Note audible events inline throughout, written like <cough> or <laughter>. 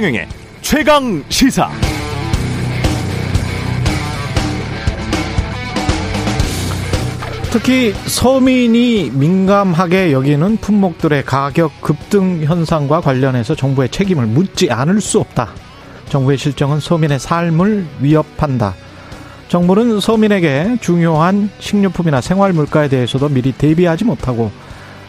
최경영의 최강 시사. 특히 서민이 민감하게 여기는 품목들의 가격 급등 현상과 관련해서 정부의 책임을 묻지 않을 수 없다. 정부의 실정은 서민의 삶을 위협한다. 정부는 서민에게 중요한 식료품이나 생활 물가에 대해서도 미리 대비하지 못하고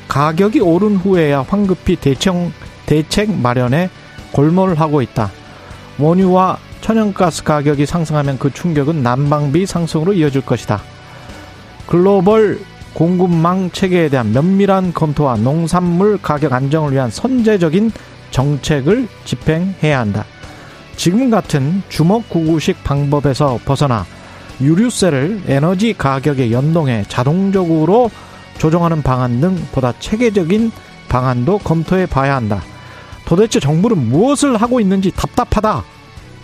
가격이 오른 후에야 황급히 대청, 대책 마련에 골몰하고 있다. 원유와 천연가스 가격이 상승하면 그 충격은 난방비 상승으로 이어질 것이다. 글로벌 공급망 체계에 대한 면밀한 검토와 농산물 가격 안정을 위한 선제적인 정책을 집행해야 한다. 지금 같은 주먹구구식 방법에서 벗어나 유류세를 에너지 가격에 연동해 자동적으로 조정하는 방안 등 보다 체계적인 방안도 검토해 봐야 한다. 도대체 정부는 무엇을 하고 있는지 답답하다.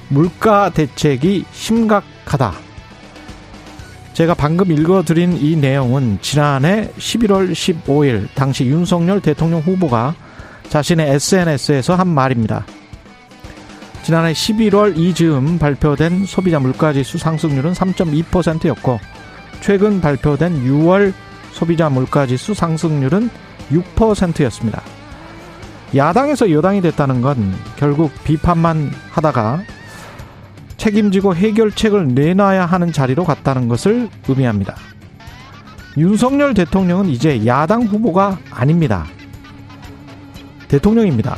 물가 대책이 심각하다. 제가 방금 읽어드린 이 내용은 지난해 11월 15일 당시 윤석열 대통령 후보가 자신의 SNS에서 한 말입니다. 지난해 11월 이즈음 발표된 소비자 물가지수 상승률은 3.2%였고 최근 발표된 6월 소비자 물가지수 상승률은 6%였습니다. 야당에서 여당이 됐다는 건 결국 비판만 하다가 책임지고 해결책을 내놔야 하는 자리로 갔다는 것을 의미합니다. 윤석열 대통령은 이제 야당 후보가 아닙니다. 대통령입니다.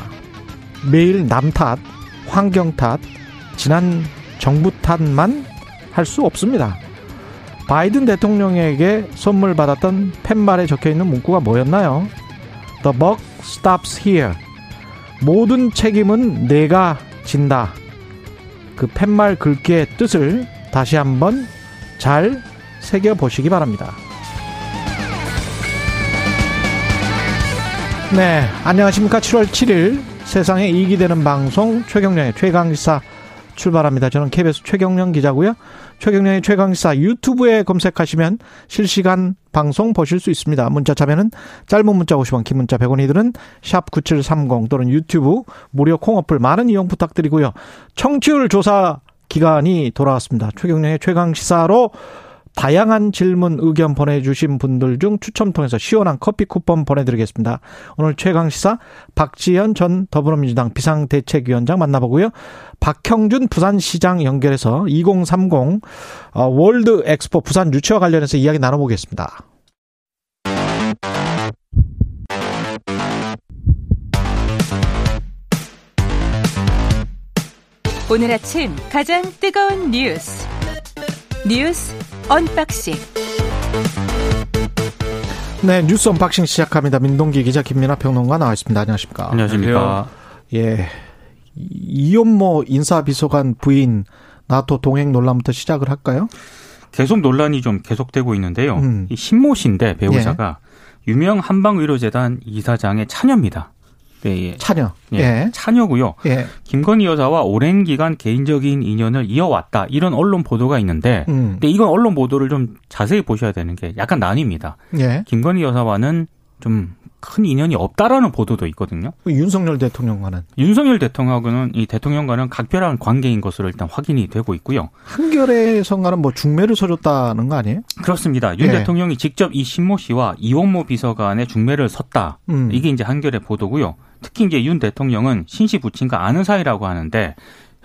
매일 남 탓, 환경 탓, 지난 정부 탓만 할 수 없습니다. 바이든 대통령에게 선물 받았던 팻말에 적혀 있는 문구가 뭐였나요? The buck stops here. 모든 책임은 내가 진다. 그 팻말 글귀의 뜻을 다시 한번 잘 새겨보시기 바랍니다. 네, 안녕하십니까. 7월 7일 세상에 이익이 되는 방송 최경령의 최강시사 출발합니다. 저는 KBS 최경령 기자고요. 최경령의 최강시사 유튜브에 검색하시면 실시간 방송 보실 수 있습니다. 문자 참여는 짧은 문자 50원, 긴 문자 100원이들은 샵 9730 또는 유튜브 무료 콩 어플 많은 이용 부탁드리고요. 청취율 조사 기간이 돌아왔습니다. 최경령의 최강시사로 다양한 질문 의견 보내주신 분들 중 추첨 통해서 시원한 커피 쿠폰 보내드리겠습니다. 오늘 최강 시사 박지현 전 더불어민주당 비상대책위원장 만나보고요. 박형준 부산시장 연결해서 2030 어, 월드 엑스포 부산 유치와 관련해서 이야기 나눠보겠습니다. 오늘 아침 가장 뜨거운 뉴스 뉴스 unboxing. 네, 뉴스 언박싱 시작합니다. 민동기 기자 김민아 평론가 나와 있습니다. 안녕하십니까? 안녕하십니까? 예. 이원모 인사비서관 부인 나토 동행 논란부터 시작을 할까요? 계속 논란이 좀 계속되고 있는데요. 음. 이 신모 씨인데 배우자가 예. 유명 한방의료재단 이사장의 차녀입니다. 네, 예. 차녀. 예. 예. 차녀고요. 예. 김건희 여사와 오랜 기간 개인적인 인연을 이어왔다. 이런 언론 보도가 있는데 음. 근데 이건 언론 보도를 좀 자세히 보셔야 되는 게 약간 나뉩니다. 예. 김건희 여사와는 좀 큰 인연이 없다라는 보도도 있거든요. 그 윤석열 대통령과는 윤석열 대통령과는 이 대통령과는 각별한 관계인 것으로 일단 확인이 되고 있고요. 한겨레에서가는 뭐 중매를 서줬다는 거 아니에요? 그렇습니다. 윤 예. 대통령이 직접 이 신모 씨와 이원모 비서관의 중매를 섰다. 음. 이게 이제 한겨레 보도고요. 특히 이제 윤 대통령은 신씨 부친과 아는 사이라고 하는데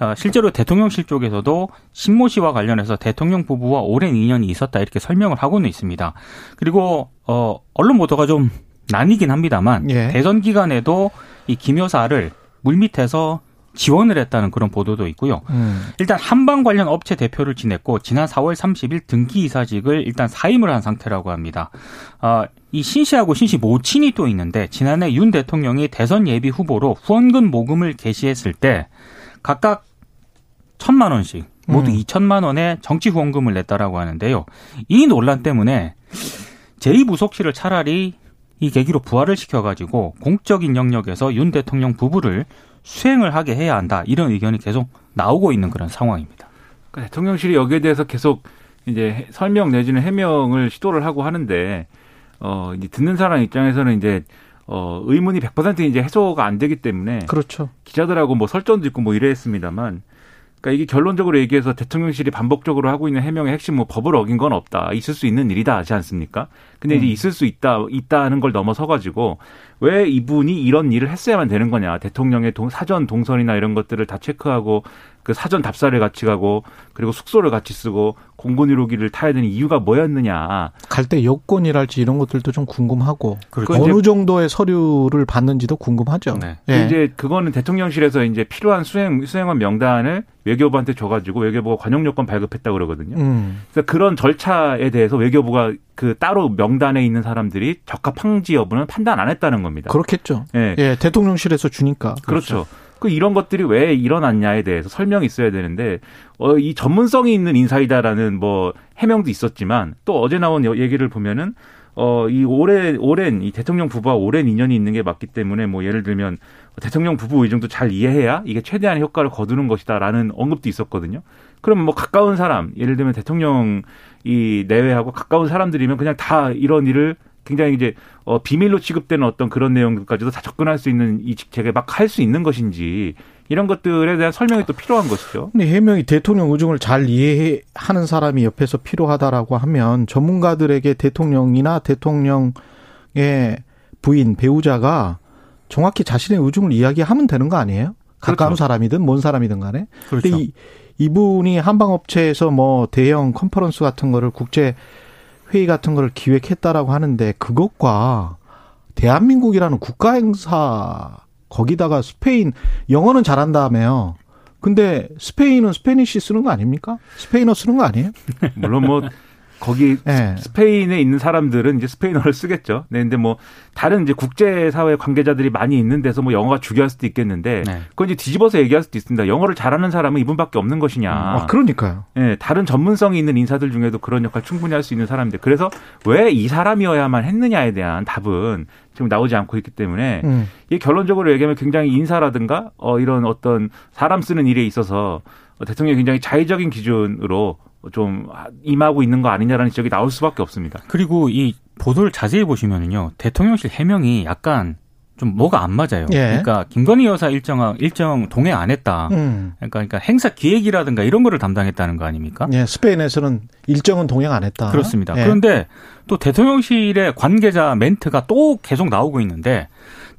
어, 실제로 대통령실 쪽에서도 신모 씨와 관련해서 대통령 부부와 오랜 인연이 있었다 이렇게 설명을 하고는 있습니다. 그리고 어 언론 보도가 좀 나뉘긴 합니다만 예. 대선 기간에도 이 김 여사를 물밑에서 지원을 했다는 그런 보도도 있고요. 음. 일단 한방 관련 업체 대표를 지냈고 지난 4월 30일 등기 이사직을 일단 사임을 한 상태라고 합니다. 아, 이 신씨하고 신씨 모친이 또 있는데 지난해 윤 대통령이 대선 예비 후보로 후원금 모금을 개시했을 때 각각 천만 원씩 모두 음. 2천만 원의 정치 후원금을 냈다라고 하는데요. 이 논란 때문에 제2부속실을 차라리 이 계기로 부활을 시켜가지고 공적인 영역에서 윤 대통령 부부를 수행을 하게 해야 한다 이런 의견이 계속 나오고 있는 그런 상황입니다. 그러니까 대통령실이 여기에 대해서 계속 이제 설명 내지는 해명을 시도를 하고 하는데 어 이제 듣는 사람 입장에서는 이제 어, 의문이 100% 이제 해소가 안 되기 때문에 그렇죠. 기자들하고 뭐 설전도 있고 뭐 이랬습니다만 그러니까 이게 결론적으로 얘기해서 대통령실이 반복적으로 하고 있는 해명의 핵심 뭐 법을 어긴 건 없다. 있을 수 있는 일이다 하지 않습니까? 근데 이제 음. 있을 수 있다 있다는 걸 넘어서 가지고 왜 이분이 이런 일을 했어야만 되는 거냐? 대통령의 동, 사전 동선이나 이런 것들을 다 체크하고 그 사전 답사를 같이 가고 그리고 숙소를 같이 쓰고 공군 1호기를 타야 되는 이유가 뭐였느냐. 갈 때 여권이랄지 이런 것들도 좀 궁금하고 그렇죠. 어느 정도의 서류를 받는지도 궁금하죠. 네. 네. 이제 그거는 대통령실에서 이제 필요한 수행 수행원 명단을 외교부한테 줘가지고 외교부가 관용 요건 발급했다 고 그러거든요. 음. 그래서 그런 절차에 대해서 외교부가 그 따로 명단에 있는 사람들이 적합한지 여부는 판단 안 했다는 겁니다. 그렇겠죠. 예, 예 대통령실에서 주니까. 그렇죠. 그렇죠. 그 이런 것들이 왜 일어났냐에 대해서 설명이 있어야 되는데 어, 이 전문성이 있는 인사이다라는 뭐 해명도 있었지만 또 어제 나온 얘기를 보면은 어, 이 오래, 오랜, 이 대통령 부부와 오랜 인연이 있는 게 맞기 때문에 뭐 예를 들면 대통령 부부 의중도 잘 이해해야 이게 최대한 효과를 거두는 것이다라는 언급도 있었거든요. 그러면 뭐 가까운 사람, 예를 들면 대통령 이 내외하고 가까운 사람들이면 그냥 다 이런 일을 굉장히 이제 어 비밀로 취급되는 어떤 그런 내용들까지도 다 접근할 수 있는 이 직책에 막 할 수 있는 것인지 이런 것들에 대한 설명이 또 필요한 것이죠. 근데 해명이 대통령 의중을 잘 이해하는 사람이 옆에서 필요하다라고 하면 전문가들에게 대통령이나 대통령의 부인 배우자가 정확히 자신의 의중을 이야기하면 되는 거 아니에요? 가까운 그렇죠. 사람이든 먼 사람이든 간에. 그렇죠. 근데 이, 이분이 한방업체에서 뭐 대형 컨퍼런스 같은 거를 국제 회의 같은 거를 기획했다라고 하는데 그것과 대한민국이라는 국가 행사 거기다가 스페인 영어는 잘한다며요. 근데 스페인은 Spanish 쓰는 거 아닙니까? 스페인어 쓰는 거 아니에요? <laughs> 물론 뭐 거기 네. 스페인에 있는 사람들은 이제 스페인어를 쓰겠죠. 네, 근데 뭐 다른 이제 국제 사회 관계자들이 많이 있는 데서 뭐 영어가 중요할 수도 있겠는데 네. 그건 이제 뒤집어서 얘기할 수도 있습니다. 영어를 잘하는 사람은 이분밖에 없는 것이냐. 아, 그러니까요. 네, 다른 전문성이 있는 인사들 중에도 그런 역할 충분히 할 수 있는 사람인데 그래서 왜 이 사람이어야만 했느냐에 대한 답은 지금 나오지 않고 있기 때문에 음. 이 결론적으로 얘기하면 굉장히 인사라든가 어 이런 어떤 사람 쓰는 일에 있어서 대통령이 굉장히 자의적인 기준으로 좀 임하고 있는 거 아니냐라는 지적이 나올 수밖에 없습니다. 그리고 이 보도를 자세히 보시면은요 대통령실 해명이 약간 좀 뭐가 안 맞아요. 예. 그러니까 김건희 여사 일정 일정 동행 안 했다. 음. 그러니까, 그러니까 행사 기획이라든가 이런 거를 담당했다는 거 아닙니까? 예, 스페인에서는 일정은 동행 안 했다. 그렇습니다. 예. 그런데 또 대통령실의 관계자 멘트가 또 계속 나오고 있는데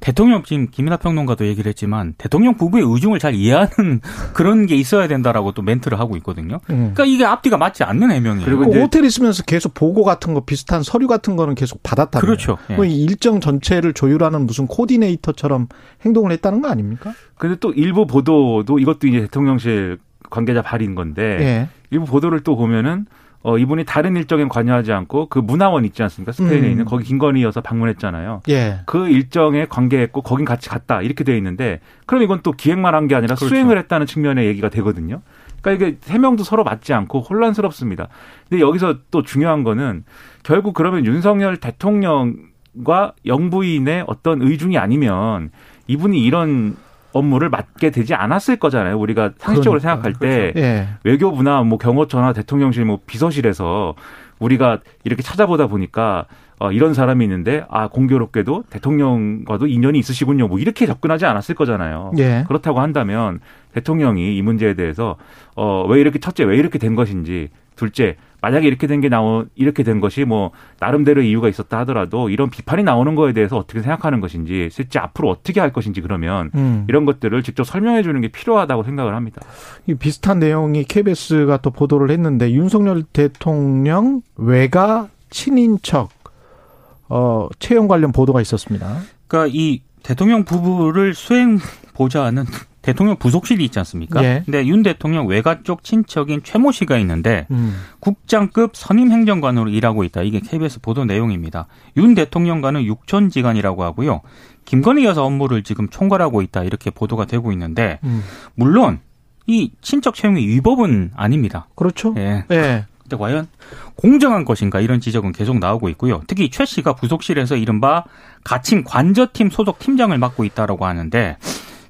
대통령 지금 김이나 평론가도 얘기를 했지만 대통령 부부의 의중을 잘 이해하는 <laughs> 그런 게 있어야 된다라고 또 멘트를 하고 있거든요. 음. 그러니까 이게 앞뒤가 맞지 않는 해명이에요. 그리고 호텔 있으면서 계속 보고 같은 거 비슷한 서류 같은 거는 계속 받았다. 그렇죠. 예. 일정 전체를 조율하는 무슨 코디네이터처럼 행동을 했다는 거 아닙니까? 근데 또 일부 보도도 이것도 이제 대통령실 관계자 발인 건데 예. 일부 보도를 또 보면은 어, 이분이 다른 일정에 관여하지 않고 그 문화원 있지 않습니까? 스페인에 음. 있는 거기 김건희 여사 방문했잖아요. 예. 그 일정에 관계했고 거긴 같이 갔다 이렇게 돼 있는데 그럼 이건 또 기획만 한 게 아니라 그렇죠. 수행을 했다는 측면의 얘기가 되거든요. 그러니까 이게 해명도 서로 맞지 않고 혼란스럽습니다. 근데 여기서 또 중요한 거는 결국 그러면 윤석열 대통령과 영부인의 어떤 의중이 아니면 이분이 이런 업무를 맡게 되지 않았을 거잖아요. 우리가 상식적으로 그러니까, 생각할 때 그렇죠. 예. 외교부나 뭐 경호처나 대통령실 뭐 비서실에서 우리가 이렇게 찾아보다 보니까 어, 이런 사람이 있는데 아 공교롭게도 대통령과도 인연이 있으시군요. 뭐 이렇게 접근하지 않았을 거잖아요. 예. 그렇다고 한다면 대통령이 이 문제에 대해서 어, 왜 이렇게 첫째 왜 이렇게 된 것인지 둘째 만약에 이렇게 된 게 나오 이렇게 된 것이 뭐 나름대로 이유가 있었다 하더라도 이런 비판이 나오는 거에 대해서 어떻게 생각하는 것인지 실제 앞으로 어떻게 할 것인지 그러면 음. 이런 것들을 직접 설명해 주는 게 필요하다고 생각을 합니다. 이 비슷한 내용이 KBS가 또 보도를 했는데 윤석열 대통령 외가 친인척 어 채용 관련 보도가 있었습니다. 그러니까 이 대통령 부부를 수행 보좌하는 대통령 부속실이 있지 않습니까? 예. 근데 윤 대통령 외가 쪽 친척인 최모 씨가 있는데 음. 국장급 선임 행정관으로 일하고 있다. 이게 KBS 보도 내용입니다. 윤 대통령과는 육촌 지간이라고 하고요. 김건희 여사 업무를 지금 총괄하고 있다. 이렇게 보도가 되고 있는데 음. 물론 이 친척 채용의 위법은 아닙니다. 그렇죠. 예. 예. 근데 과연 공정한 것인가 이런 지적은 계속 나오고 있고요. 특히 최 씨가 부속실에서 이른바 가칭 관저팀 소속 팀장을 맡고 있다라고 하는데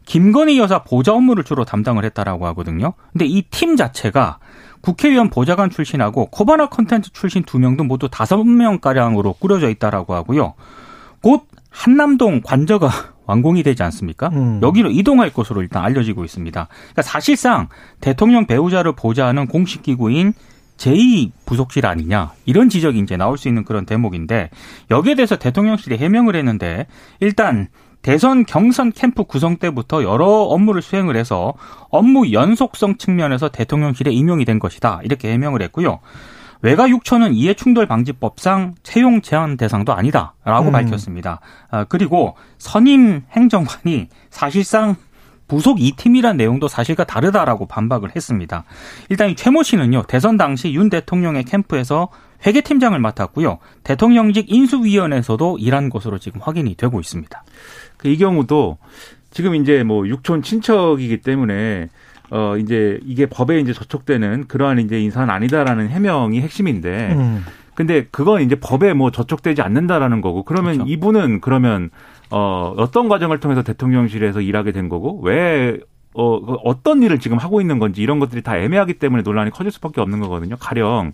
김건희 여사 보좌 업무를 주로 담당을 했다라고 하거든요. 근데 이 팀 자체가 국회의원 보좌관 출신하고 코바나 컨텐츠 출신 두 명도 모두 다섯 명 가량으로 꾸려져 있다라고 하고요. 곧 한남동 관저가 <laughs> 완공이 되지 않습니까? 음. 여기로 이동할 것으로 일단 알려지고 있습니다. 그러니까 사실상 대통령 배우자를 보좌하는 공식 기구인 제2 부속실 아니냐 이런 지적이 이제 나올 수 있는 그런 대목인데 여기에 대해서 대통령실이 해명을 했는데 일단 대선 경선 캠프 구성 때부터 여러 업무를 수행을 해서 업무 연속성 측면에서 대통령실에 임용이 된 것이다 이렇게 해명을 했고요. 외가 육촌은 이해충돌방지법상 채용 제한 대상도 아니다라고 음. 밝혔습니다. 아, 그리고 선임 행정관이 사실상 부속 2팀이란 내용도 사실과 다르다라고 반박을 했습니다. 일단 이 최모 씨는요, 대선 당시 윤 대통령의 캠프에서 회계팀장을 맡았고요. 대통령직 인수위원회에서도 일한 것으로 지금 확인이 되고 있습니다. 그이 경우도 지금 이제 뭐 육촌 친척이기 때문에 어 이제 이게 법에 이제 저촉되는 그러한 이제 인사는 아니다라는 해명이 핵심인데 음. 근데 그건 이제 법에 뭐 저촉되지 않는다라는 거고 그러면 그렇죠. 이분은 그러면 어 어떤 과정을 통해서 대통령실에서 일하게 된 거고 왜 어, 그 어떤 일을 지금 하고 있는 건지 이런 것들이 다 애매하기 때문에 논란이 커질 수밖에 없는 거거든요. 가령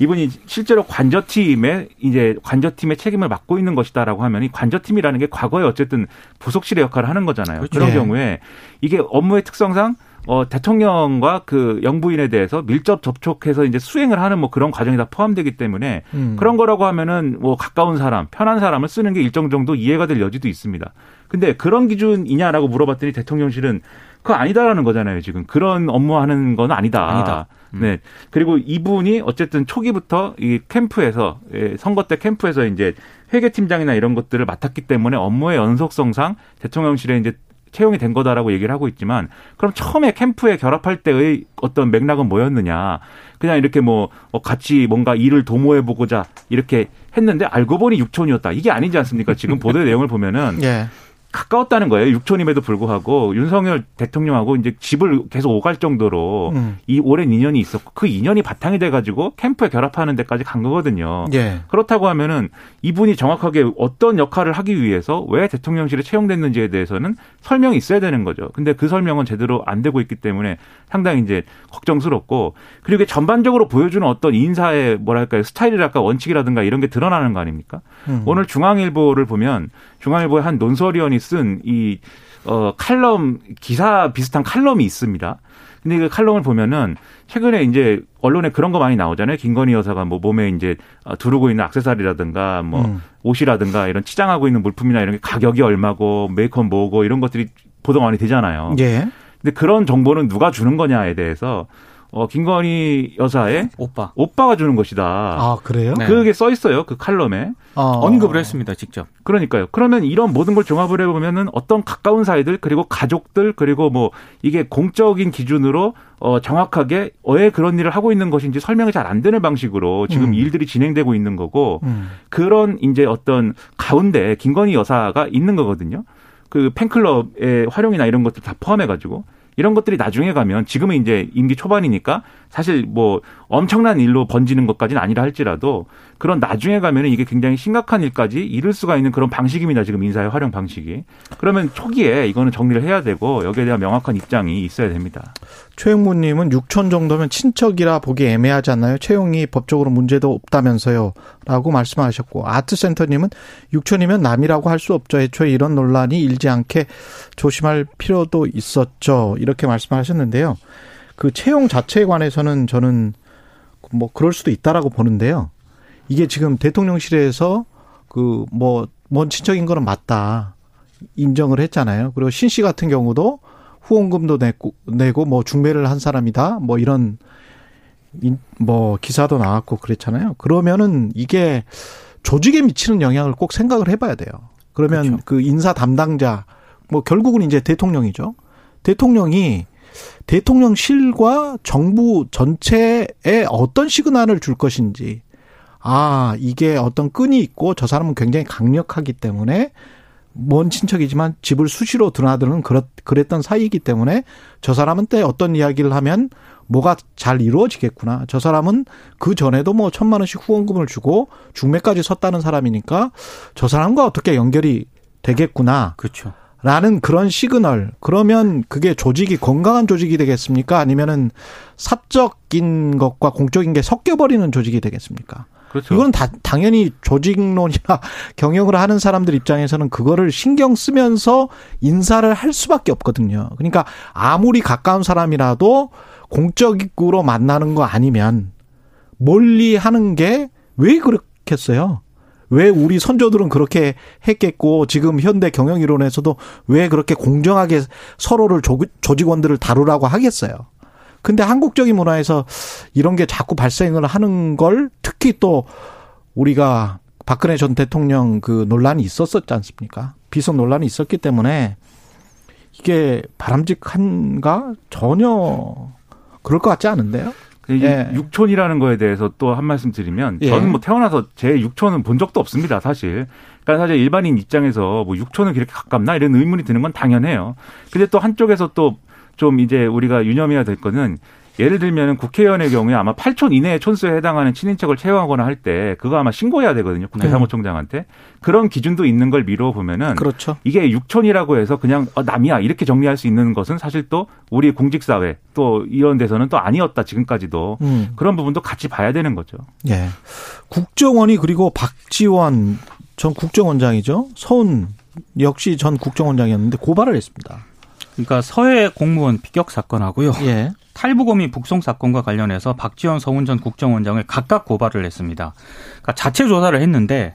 이분이 실제로 관저팀에 이제 관저팀의 책임을 맡고 있는 것이다라고 하면 이 관저팀이라는 게 과거에 어쨌든 부속실의 역할을 하는 거잖아요. 그렇죠. 그런 네. 경우에 이게 업무의 특성상 어, 대통령과 그 영부인에 대해서 밀접 접촉해서 이제 수행을 하는 뭐 그런 과정이 다 포함되기 때문에 음. 그런 거라고 하면은 뭐 가까운 사람, 편한 사람을 쓰는 게 일정 정도 이해가 될 여지도 있습니다. 근데 그런 기준이냐라고 물어봤더니 대통령실은 그거 아니다라는 거잖아요, 지금. 그런 업무하는 건 아니다. 아니다. 음. 네. 그리고 이분이 어쨌든 초기부터 이 캠프에서 예, 선거 때 캠프에서 이제 회계팀장이나 이런 것들을 맡았기 때문에 업무의 연속성상 대통령실에 이제 채용이 된 거다라고 얘기를 하고 있지만 그럼 처음에 캠프에 결합할 때의 어떤 맥락은 뭐였느냐? 그냥 이렇게 뭐 어, 같이 뭔가 일을 도모해 보고자 이렇게 했는데 알고 보니 육촌이었다. 이게 아니지 않습니까? 지금 보도 <laughs> 내용을 보면은 예. 가까웠다는 거예요. 육촌임에도 불구하고 윤석열 대통령하고 이제 집을 계속 오갈 정도로 음. 이 오랜 인연이 있었고 그 인연이 바탕이 돼가지고 캠프에 결합하는 데까지 간 거거든요. 예. 그렇다고 하면은 이분이 정확하게 어떤 역할을 하기 위해서 왜 대통령실에 채용됐는지에 대해서는 설명이 있어야 되는 거죠. 근데 그 설명은 제대로 안 되고 있기 때문에 상당히 이제 걱정스럽고 그리고 전반적으로 보여주는 어떤 인사의 뭐랄까요 스타일이랄까 원칙이라든가 이런 게 드러나는 거 아닙니까? 음. 오늘 중앙일보를 보면 중앙일보의 한 논설위원이 쓴이 어, 칼럼 기사 비슷한 칼럼이 있습니다. 근데 그 칼럼을 보면은 최근에 이제 언론에 그런 거 많이 나오잖아요. 김건희 여사가 뭐 몸에 이제 두르고 있는 악세사리라든가 뭐 음. 옷이라든가 이런 치장하고 있는 물품이나 이런 게 가격이 얼마고 메이크업 뭐고 이런 것들이 보도 많이 되잖아요. 예. 근데 그런 정보는 누가 주는 거냐에 대해서 어, 김건희 여사의 오빠. 오빠가 주는 것이다. 아, 그래요? 네. 그게 써 있어요. 그 칼럼에. 어. 언급을 했습니다, 직접. 그러니까요. 그러면 이런 모든 걸 종합을 해 보면은 어떤 가까운 사이들, 그리고 가족들, 그리고 뭐 이게 공적인 기준으로 어, 정확하게 왜 그런 일을 하고 있는 것인지 설명이 잘 안 되는 방식으로 지금 음. 일들이 진행되고 있는 거고 음. 그런 이제 어떤 가운데 김건희 여사가 있는 거거든요. 그 팬클럽의 활용이나 이런 것들 다 포함해 가지고 이런 것들이 나중에 가면 지금은 이제 임기 초반이니까 사실 뭐 엄청난 일로 번지는 것까지는 아니라 할지라도 그런 나중에 가면은 이게 굉장히 심각한 일까지 이룰 수가 있는 그런 방식입니다. 지금 인사의 활용 방식이. 그러면 초기에 이거는 정리를 해야 되고 여기에 대한 명확한 입장이 있어야 됩니다. 최영무님은 6천 정도면 친척이라 보기 애매하지 않나요? 채용이 법적으로 문제도 없다면서요. 라고 말씀하셨고 아트센터님은 6천이면 남이라고 할 수 없죠. 애초에 이런 논란이 일지 않게 조심할 필요도 있었죠. 이렇게 말씀하셨는데요. 그 채용 자체에 관해서는 저는 뭐 그럴 수도 있다라고 보는데요. 이게 지금 대통령실에서 그 뭐 먼 친척인 거는 맞다 인정을 했잖아요. 그리고 신 씨 같은 경우도 후원금도 내고 내고 뭐 중매를 한 사람이다 뭐 이런 뭐 기사도 나왔고 그랬잖아요. 그러면은 이게 조직에 미치는 영향을 꼭 생각을 해봐야 돼요. 그러면 그렇죠. 그 인사 담당자 뭐 결국은 이제 대통령이죠. 대통령이 대통령실과 정부 전체에 어떤 시그널을 줄 것인지 아 이게 어떤 끈이 있고 저 사람은 굉장히 강력하기 때문에 먼 친척이지만 집을 수시로 드나드는 그랬던 사이이기 때문에 저 사람은 때 어떤 이야기를 하면 뭐가 잘 이루어지겠구나. 저 사람은 그 전에도 뭐 천만 원씩 후원금을 주고 중매까지 섰다는 사람이니까 저 사람과 어떻게 연결이 되겠구나. 그렇죠. 라는 그런 시그널. 그러면 그게 조직이 건강한 조직이 되겠습니까? 아니면은 사적인 것과 공적인 게 섞여버리는 조직이 되겠습니까? 그렇죠. 이건 다, 당연히 조직론이나 <laughs> 경영을 하는 사람들 입장에서는 그거를 신경 쓰면서 인사를 할 수밖에 없거든요. 그러니까 아무리 가까운 사람이라도 공적으로 만나는 거 아니면 멀리 하는 게 왜 그렇겠어요? 왜 우리 선조들은 그렇게 했겠고 지금 현대 경영 이론에서도 왜 그렇게 공정하게 서로를 조직원들을 다루라고 하겠어요? 근데 한국적인 문화에서 이런 게 자꾸 발생을 하는 걸 특히 또 우리가 박근혜 전 대통령 그 논란이 있었었지 않습니까? 비선 논란이 있었기 때문에 이게 바람직한가? 전혀 그럴 것 같지 않은데요? 예. 육촌이라는 거에 대해서 또 한 말씀 드리면 예. 저는 뭐 태어나서 제 육촌은 본 적도 없습니다, 사실. 그러니까 사실 일반인 입장에서 뭐 육촌은 그렇게 가깝나 이런 의문이 드는 건 당연해요. 근데 또 한쪽에서 또 좀 이제 우리가 유념해야 될 거는 예를 들면 국회의원의 경우에 아마 8촌 이내의 촌수에 해당하는 친인척을 채용하거나 할 때 그거 아마 신고해야 되거든요. 국회 네. 사무총장한테. 그런 기준도 있는 걸 미뤄 보면은 그렇죠. 이게 6촌이라고 해서 그냥 어, 남이야 이렇게 정리할 수 있는 것은 사실 또 우리 공직 사회 또 이런 데서는 또 아니었다 지금까지도 음. 그런 부분도 같이 봐야 되는 거죠. 예. 국정원이 그리고 박지원 전 국정원장이죠. 서훈 역시 전 국정원장이었는데 고발을 했습니다. 그러니까 서해 공무원 피격 사건하고요. 예. 탈북어민 북송 사건과 관련해서 박지원 서훈 전 국정원장을 각각 고발을 했습니다. 그러니까 자체 조사를 했는데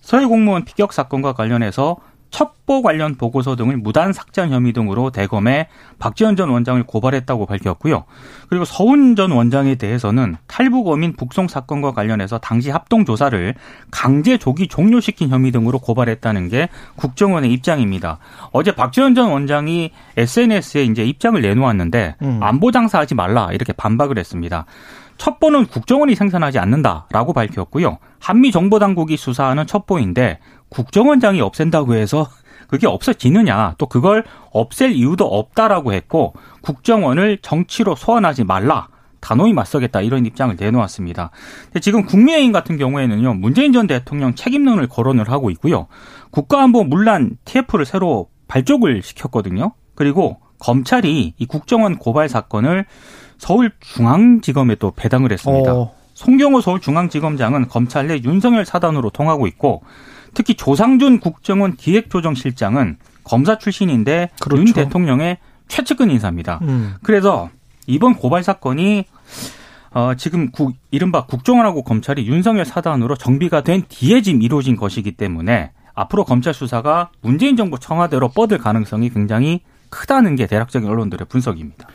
서해 공무원 피격 사건과 관련해서 첩보 관련 보고서 등을 무단 삭제한 혐의 등으로 대검에 박지원 전 원장을 고발했다고 밝혔고요. 그리고 서훈 전 원장에 대해서는 탈북 어민 북송 사건과 관련해서 당시 합동 조사를 강제 조기 종료시킨 혐의 등으로 고발했다는 게 국정원의 입장입니다. 어제 박지원 전 원장이 SNS에 이제 입장을 내놓았는데 음. 안보 장사하지 말라 이렇게 반박을 했습니다. 첩보는 국정원이 생산하지 않는다라고 밝혔고요. 한미 정보 당국이 수사하는 첩보인데 국정원장이 없앤다고 해서 <laughs> 그게 없어지느냐 또 그걸 없앨 이유도 없다라고 했고 국정원을 정치로 소환하지 말라 단호히 맞서겠다 이런 입장을 내놓았습니다. 지금 국민의힘 같은 경우에는요 문재인 전 대통령 책임론을 거론을 하고 있고요 국가안보 문란 TF를 새로 발족을 시켰거든요. 그리고 검찰이 이 국정원 고발 사건을 서울중앙지검에 또 배당을 했습니다. 어. 송경호 서울중앙지검장은 검찰 내 윤석열 사단으로 통하고 있고 특히 조상준 국정원 기획조정실장은 검사 출신인데 그렇죠. 윤 대통령의 최측근 인사입니다. 음. 그래서 이번 고발 사건이 어, 지금 국, 이른바 국정원하고 검찰이 윤석열 사단으로 정비가 된 뒤에 지금 이루어진 것이기 때문에 앞으로 검찰 수사가 문재인 정부 청와대로 뻗을 가능성이 굉장히 크다는 게 대략적인 언론들의 분석입니다.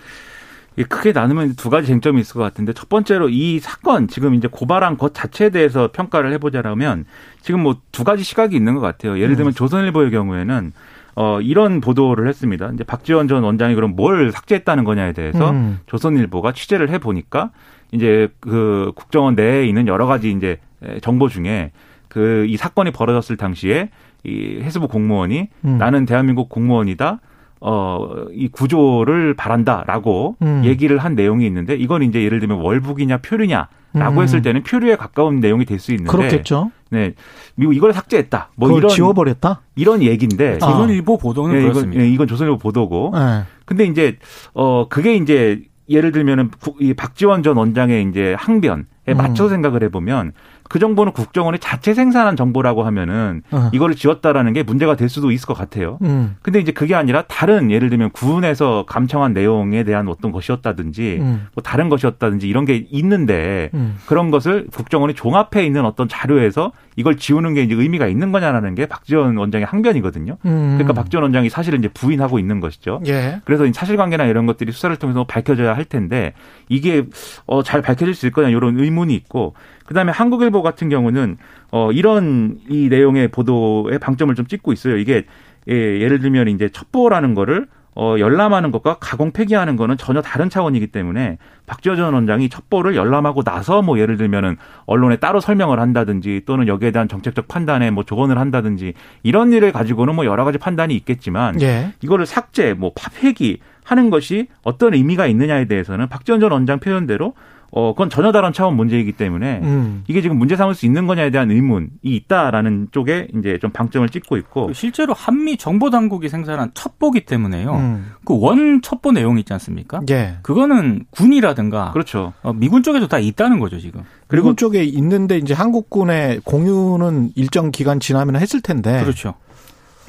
크게 나누면 두 가지 쟁점이 있을 것 같은데 첫 번째로 이 사건 지금 이제 고발한 것 자체에 대해서 평가를 해보자라면 지금 뭐 두 가지 시각이 있는 것 같아요. 예를 들면 음. 조선일보의 경우에는 어 이런 보도를 했습니다. 이제 박지원 전 원장이 그럼 뭘 삭제했다는 거냐에 대해서 음. 조선일보가 취재를 해 보니까 이제 그 국정원 내에 있는 여러 가지 이제 정보 중에 그 이 사건이 벌어졌을 당시에 이 해수부 공무원이 음. 나는 대한민국 공무원이다. 어, 이 구조를 바란다라고 음. 얘기를 한 내용이 있는데 이건 이제 예를 들면 월북이냐 표류냐라고 음. 했을 때는 표류에 가까운 내용이 될 수 있는데 그렇겠죠. 네. 미국 이걸 삭제했다. 뭐 이런 지워버렸다. 이런 얘기인데 아. 조선일보 보도는 네, 그렇습니다. 이건, 네, 이건 조선일보 보도고. 네. 근데 이제 어 그게 이제 예를 들면은 이 박지원 전 원장의 이제 항변에 맞춰 음. 생각을 해보면 그 정보는 국정원이 자체 생산한 정보라고 하면은 어. 이거를 지웠다라는 게 문제가 될 수도 있을 것 같아요. 음. 근데 이제 그게 아니라 다른 예를 들면 군에서 감청한 내용에 대한 어떤 것이었다든지 음. 뭐 다른 것이었다든지 이런 게 있는데 음. 그런 것을 국정원이 종합해 있는 어떤 자료에서 이걸 지우는 게 이제 의미가 있는 거냐라는 게 박지원 원장의 항변이거든요. 음. 그러니까 박지원 원장이 사실은 이제 부인하고 있는 것이죠. 예. 그래서 사실관계나 이런 것들이 수사를 통해서 밝혀져야 할 텐데 이게 어, 잘 밝혀질 수 있을 거냐 이런 의문이 있고 그다음에 한국일보 같은 경우는 어 이런 이 내용의 보도에 방점을 좀 찍고 있어요. 이게 예, 예를 들면 이제 첩보라는 거를 어, 열람하는 것과 가공 폐기하는 거는 전혀 다른 차원이기 때문에 박지원 전 원장이 첩보를 열람하고 나서 뭐 예를 들면은 언론에 따로 설명을 한다든지 또는 여기에 대한 정책적 판단에 뭐 조언을 한다든지 이런 일을 가지고는 뭐 여러 가지 판단이 있겠지만 예. 이거를 삭제, 뭐 폐기 하는 것이 어떤 의미가 있느냐에 대해서는 박지원 전 원장 표현대로 어, 그건 전혀 다른 차원 문제이기 때문에 음. 이게 지금 문제 삼을 수 있는 거냐에 대한 의문이 있다라는 쪽에 이제 좀 방점을 찍고 있고 실제로 한미 정보 당국이 생산한 첩보기 때문에요. 음. 그원 첩보 내용 있지 않습니까? 예. 그거는 군이라든가 그렇죠. 어, 미군 쪽에도 다 있다는 거죠 지금. 그리고 미군 쪽에 있는데 이제 한국군의 공유는 일정 기간 지나면 했을 텐데. 그렇죠.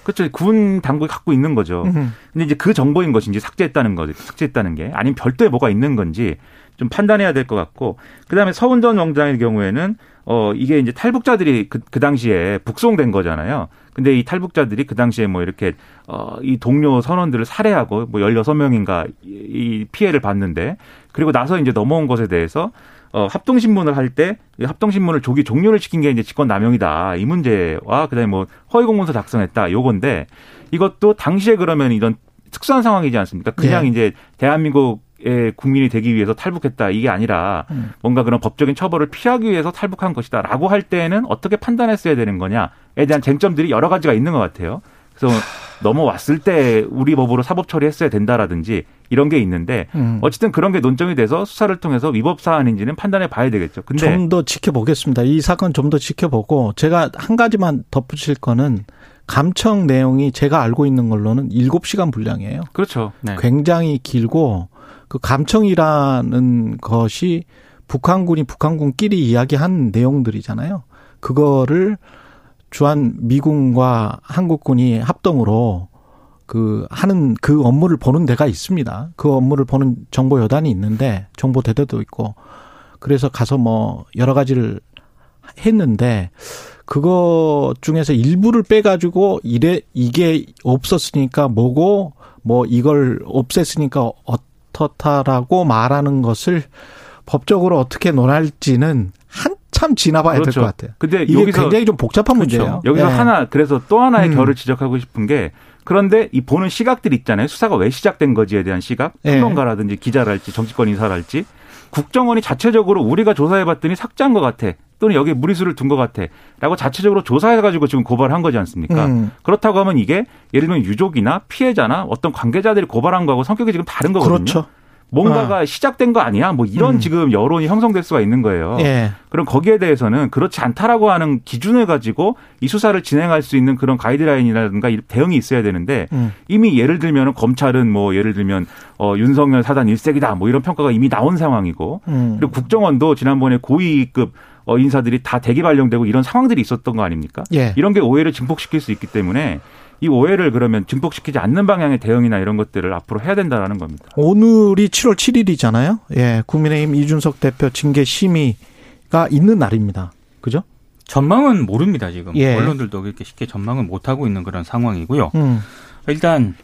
그렇죠. 군 당국이 갖고 있는 거죠. 음흠. 근데 이제 그 정보인 것인지 삭제했다는 거죠. 삭제했다는 게 아니면 별도의 뭐가 있는 건지 좀 판단해야 될 것 같고 그다음에 서훈 전 원장의 경우에는 어 이게 이제 탈북자들이 그, 그 당시에 북송된 거잖아요. 근데 이 탈북자들이 그 당시에 뭐 이렇게 어이 동료 선원들을 살해하고 뭐 16명인가 이 피해를 봤는데 그리고 나서 이제 넘어온 것에 대해서 어, 합동신문을 할 때 합동신문을 조기 종료를 시킨 게 이제 직권남용이다. 이 문제와 그다음에 뭐 허위공문서 작성했다. 요건데 이것도 당시에 그러면 이런 특수한 상황이지 않습니까? 그냥 네. 이제 대한민국 의 국민이 되기 위해서 탈북했다 이게 아니라 음. 뭔가 그런 법적인 처벌을 피하기 위해서 탈북한 것이다라고 할 때는 어떻게 판단했어야 되는 거냐에 대한 쟁점들이 여러 가지가 있는 것 같아요. 그래서 넘어왔을 때 우리 법으로 사법 처리했어야 된다라든지 이런 게 있는데 음. 어쨌든 그런 게 논점이 돼서 수사를 통해서 위법 사안인지는 판단해 봐야 되겠죠. 근데 좀 더 지켜보겠습니다. 이 사건 좀 더 지켜보고 제가 한 가지만 덧붙일 거는 감청 내용이 제가 알고 있는 걸로는 7시간 분량이에요. 그렇죠. 네. 굉장히 길고 그 감청이라는 것이 북한군이 북한군끼리 이야기한 내용들이잖아요. 그거를 주한 미군과 한국군이 합동으로 그 하는 그 업무를 보는 데가 있습니다. 그 업무를 보는 정보 여단이 있는데 정보 대대도 있고 그래서 가서 뭐 여러 가지를 했는데 그거 중에서 일부를 빼가지고 이래 이게 없었으니까 뭐고 뭐 이걸 없앴으니까 어 떻다라고 말하는 것을 법적으로 어떻게 논할지는 한참 지나봐야 그렇죠. 될것 같아요. 근데 이게 여기서 굉장히 좀 복잡한 그렇죠. 문제예요. 여기서 네. 하나 그래서 또 하나의 음. 결을 지적하고 싶은 게 그런데 이 보는 시각들 있잖아요. 수사가 왜 시작된 거지에 대한 시각, 네. 평론가라든지 기자랄지 정치권 인사랄지 국정원이 자체적으로 우리가 조사해봤더니 삭제한 것 같아. 또는 여기에 무리수를 둔 것 같아. 라고 자체적으로 조사해가지고 지금 고발한 거지 않습니까? 음. 그렇다고 하면 이게 예를 들면 유족이나 피해자나 어떤 관계자들이 고발한 거하고 성격이 지금 다른 거거든요. 그렇죠. 뭔가가 아. 시작된 거 아니야? 뭐 이런 음. 지금 여론이 형성될 수가 있는 거예요. 예. 그럼 거기에 대해서는 그렇지 않다라고 하는 기준을 가지고 이 수사를 진행할 수 있는 그런 가이드라인이라든가 대응이 있어야 되는데 음. 이미 예를 들면 검찰은 뭐 예를 들면 어 윤석열 사단 일색이다 뭐 이런 평가가 이미 나온 상황이고 음. 그리고 국정원도 지난번에 고위급 어 인사들이 다 대기 발령되고 이런 상황들이 있었던 거 아닙니까? 예. 이런 게 오해를 증폭시킬 수 있기 때문에 이 오해를 그러면 증폭시키지 않는 방향의 대응이나 이런 것들을 앞으로 해야 된다라는 겁니다. 오늘이 7월 7일이잖아요. 예, 국민의힘 이준석 대표 징계 심의가 있는 날입니다. 그죠? 전망은 모릅니다 지금 예. 언론들도 그렇게 쉽게 전망을 못 하고 있는 그런 상황이고요. 음. 일단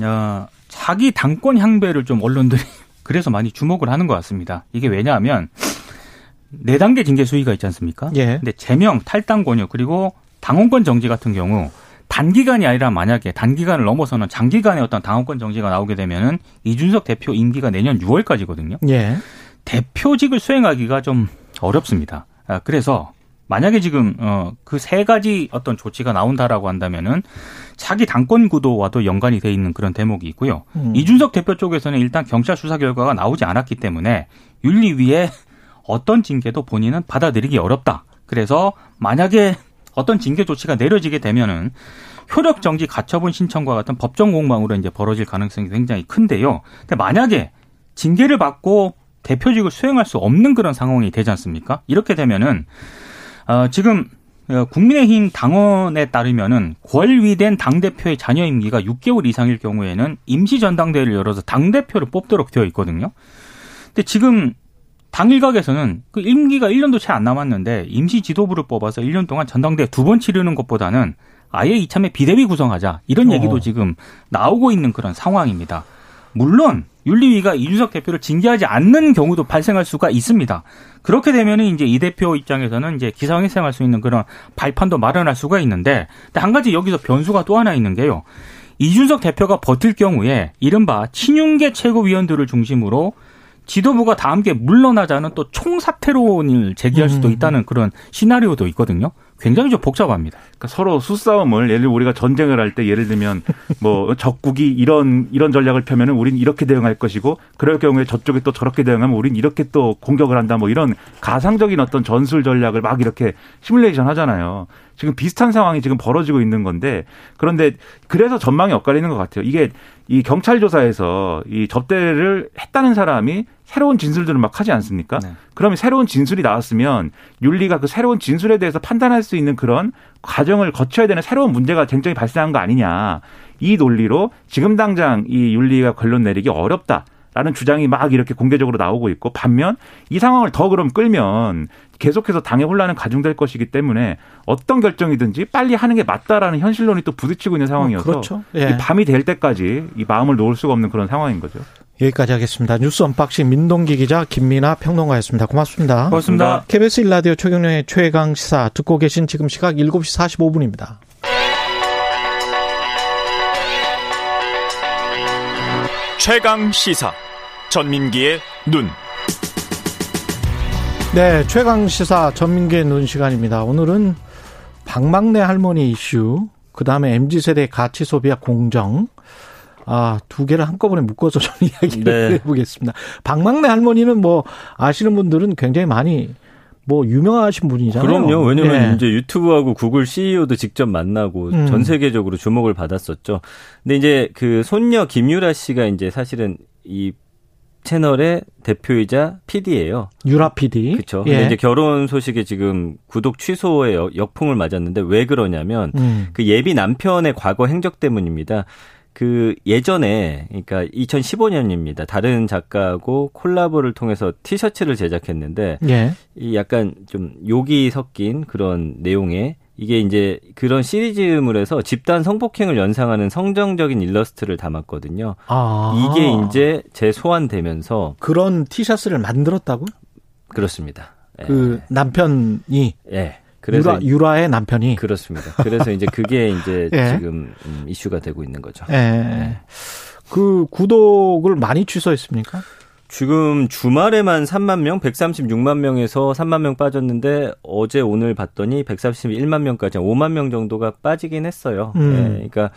어, 자기 당권 향배를 좀 언론들이 <laughs> 그래서 많이 주목을 하는 것 같습니다. 이게 왜냐하면 네 단계 징계 수위가 있지 않습니까? 예. 근데 제명, 탈당 권유 그리고 당원권 정지 같은 경우 단기간이 아니라 만약에 단기간을 넘어서는 장기간의 어떤 당원권 정지가 나오게 되면은 이준석 대표 임기가 내년 6월까지거든요. 예. 대표직을 수행하기가 좀 어렵습니다. 아, 그래서 만약에 지금 어그 세 가지 어떤 조치가 나온다라고 한다면은 자기 당권 구도와도 연관이 돼 있는 그런 대목이 있고요. 음. 이준석 대표 쪽에서는 일단 경찰 수사 결과가 나오지 않았기 때문에 윤리위에 어떤 징계도 본인은 받아들이기 어렵다. 그래서 만약에 어떤 징계 조치가 내려지게 되면은 효력 정지 가처분 신청과 같은 법정 공방으로 이제 벌어질 가능성이 굉장히 큰데요. 근데 만약에 징계를 받고 대표직을 수행할 수 없는 그런 상황이 되지 않습니까? 이렇게 되면은 어 지금 어, 국민의힘 당원에 따르면은 권위된 당 대표의 자녀 임기가 6개월 이상일 경우에는 임시 전당대회를 열어서 당 대표를 뽑도록 되어 있거든요. 근데 지금 당 일각에서는 그 임기가 1년도 채 안 남았는데 임시 지도부를 뽑아서 1년 동안 전당대회 두 번 치르는 것보다는 아예 이참에 비대위 구성하자 이런 얘기도 어. 지금 나오고 있는 그런 상황입니다. 물론 윤리위가 이준석 대표를 징계하지 않는 경우도 발생할 수가 있습니다. 그렇게 되면은 이제 이 대표 입장에서는 이제 기상회생할 수 있는 그런 발판도 마련할 수가 있는데 한 가지 여기서 변수가 또 하나 있는 게요. 이준석 대표가 버틸 경우에 이른바 친윤계 최고위원들을 중심으로 지도부가 다 함께 물러나자는 또 총사퇴론을 제기할 수도 음. 있다는 그런 시나리오도 있거든요. 굉장히 좀 복잡합니다. 그러니까 서로 수싸움을 예를 우리가 전쟁을 할 때 예를 들면 뭐 <laughs> 적국이 이런 이런 전략을 펴면은 우린 이렇게 대응할 것이고 그럴 경우에 저쪽이 또 저렇게 대응하면 우린 이렇게 또 공격을 한다 뭐 이런 가상적인 어떤 전술 전략을 막 이렇게 시뮬레이션 하잖아요. 지금 비슷한 상황이 지금 벌어지고 있는 건데 그런데 그래서 전망이 엇갈리는 것 같아요. 이게 이 경찰 조사에서 이 접대를 했다는 사람이 새로운 진술들을 막 하지 않습니까? 네. 그러면 새로운 진술이 나왔으면 윤리가 그 새로운 진술에 대해서 판단할 수 있는 그런 과정 을 거쳐야 되는 새로운 문제가 쟁점이 발생한 거 아니냐. 이 논리로 지금 당장 이 윤리가 결론 내리기 어렵다. 라는 주장이 막 이렇게 공개적으로 나오고 있고 반면 이 상황을 더 그럼 끌면 계속해서 당의 혼란은 가중될 것이기 때문에 어떤 결정이든지 빨리 하는 게 맞다라는 현실론이 또 부딪히고 있는 상황이어서 그렇죠. 예. 밤이 될 때까지 이 마음을 놓을 수가 없는 그런 상황인 거죠. 여기까지 하겠습니다. 뉴스 언박싱 민동기 기자 김민아 평론가였습니다. 고맙습니다. 고맙습니다. KBS 일라디오 최경영의 최강 시사 듣고 계신 지금 시각 7시 45분입니다. 최강 시사 전민기의 눈. 네, 최강 시사 전민기의 눈 시간입니다. 오늘은 박막내 할머니 이슈, 그 다음에 mz 세대 가치 소비와 공정, 아, 두 개를 한꺼번에 묶어서 <laughs> 좀 이야기를 네. 해보겠습니다. 박막내 할머니는 뭐 아시는 분들은 굉장히 많이 뭐 유명하신 분이잖아요. 그럼요. 왜냐면 네. 이제 유튜브하고 구글 CEO도 직접 만나고 음. 전 세계적으로 주목을 받았었죠. 근데 이제 그 손녀 김유라 씨가 이제 사실은 이 채널의 대표이자 PD예요. 유라 PD. 그렇죠. 예. 근데 이제 결혼 소식에 지금 구독 취소에 역풍을 맞았는데 왜 그러냐면 음. 그 예비 남편의 과거 행적 때문입니다. 그 예전에 그러니까 2015년입니다. 다른 작가하고 콜라보를 통해서 티셔츠를 제작했는데 예. 이 약간 좀 욕이 섞인 그런 내용의 이게 이제 그런 시리즈물 에서 집단 성폭행을 연상하는 성정적인 일러스트를 담았거든요. 아. 이게 이제 재소환되면서 그런 티셔츠를 만들었다고? 그렇습니다. 그 예. 남편이 예. 그래서 유라, 의 남편이 그렇습니다. 그래서 이제 그게 이제 <laughs> 예. 지금 음, 이슈가 되고 있는 거죠. 예. 네. 그 구독을 많이 취소했습니까? 지금 주말에만 3만 명, 136만 명에서 3만 명 빠졌는데 어제 오늘 봤더니 131만 명까지 5만 명 정도가 빠지긴 했어요. 음. 네, 그러니까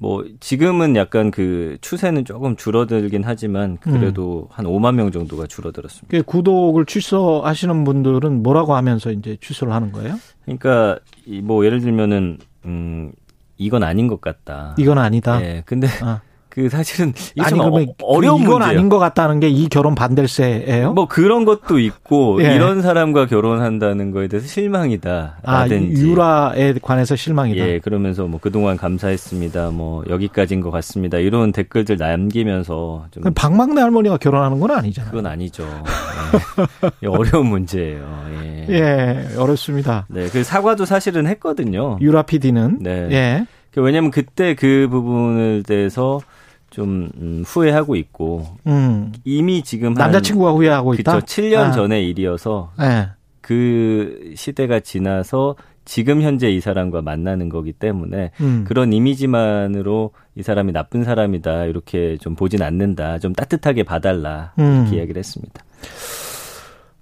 뭐 지금은 약간 그 추세는 조금 줄어들긴 하지만 그래도 음. 한 5만 명 정도가 줄어들었습니다. 구독을 취소하시는 분들은 뭐라고 하면서 이제 취소를 하는 거예요? 그러니까 뭐 예를 들면은 음 이건 아닌 것 같다. 이건 아니다. 네. 근데 아. 그 사실은 아니 그러면 어, 어려운 문제예요. 아닌 것 같다는 게 이 결혼 반댈세예요? 뭐 그런 것도 있고 예. 이런 사람과 결혼한다는 거에 대해서 실망이다. 아 유라에 관해서 실망이다. 예, 그러면서 뭐 그동안 감사했습니다. 뭐 여기까지인 것 같습니다. 이런 댓글들 남기면서 좀 박막내 할머니가 결혼하는 건 아니잖아요. 그건 아니죠. 예. 어려운 문제예요. 예. 예, 어렵습니다. 네, 그 사과도 사실은 했거든요. 유라 PD는 네. 예. 그 왜냐면 그때 그 부분을 대해서 좀 음, 후회하고 있고 음. 이미 지금 남자친구가 후회하고 있다. 그렇죠. 7년 아. 전의 일이어서 네. 그 시대가 지나서 지금 현재 이 사람과 만나는 거기 때문에 음. 그런 이미지만으로 이 사람이 나쁜 사람이다 이렇게 좀 보진 않는다 좀 따뜻하게 봐달라 이렇게 음. 이야기를 했습니다.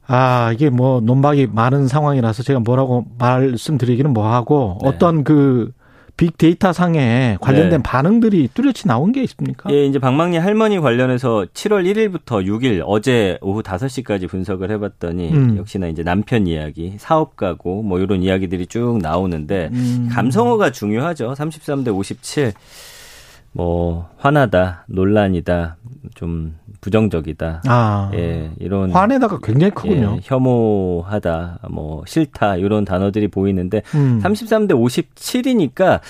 아 이게 뭐 논박이 많은 상황이라서 제가 뭐라고 말씀드리기는 뭐하고 네. 어떤 그 빅데이터 상에 관련된 네. 반응들이 뚜렷이 나온 게 있습니까? 예, 이제 방망리 할머니 관련해서 7월 1일부터 6일 어제 오후 5시까지 분석을 해봤더니 음. 역시나 이제 남편 이야기, 사업 가고 뭐 이런 이야기들이 쭉 나오는데 음. 감성어가 중요하죠. 33대 57. 뭐 화나다, 논란이다, 좀 부정적이다. 아, 예, 이런 화내다가 굉장히 크군요. 예, 혐오하다, 뭐 싫다 이런 단어들이 보이는데 음. 33대 57이니까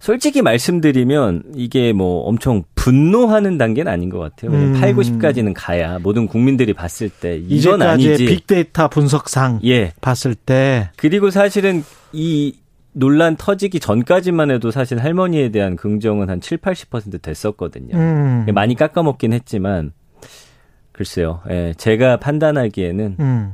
솔직히 말씀드리면 이게 뭐 엄청 분노하는 단계는 아닌 것 같아요. 음. 8, 90까지는 가야 모든 국민들이 봤을 때 이건 아니지. 빅데이터 분석상 예. 봤을 때 그리고 사실은 이 논란 터지기 전까지만 해도 사실 할머니에 대한 긍정은 한 7, 80% 됐었거든요. 음. 많이 깎아먹긴 했지만 글쎄요. 예, 제가 판단하기에는 음.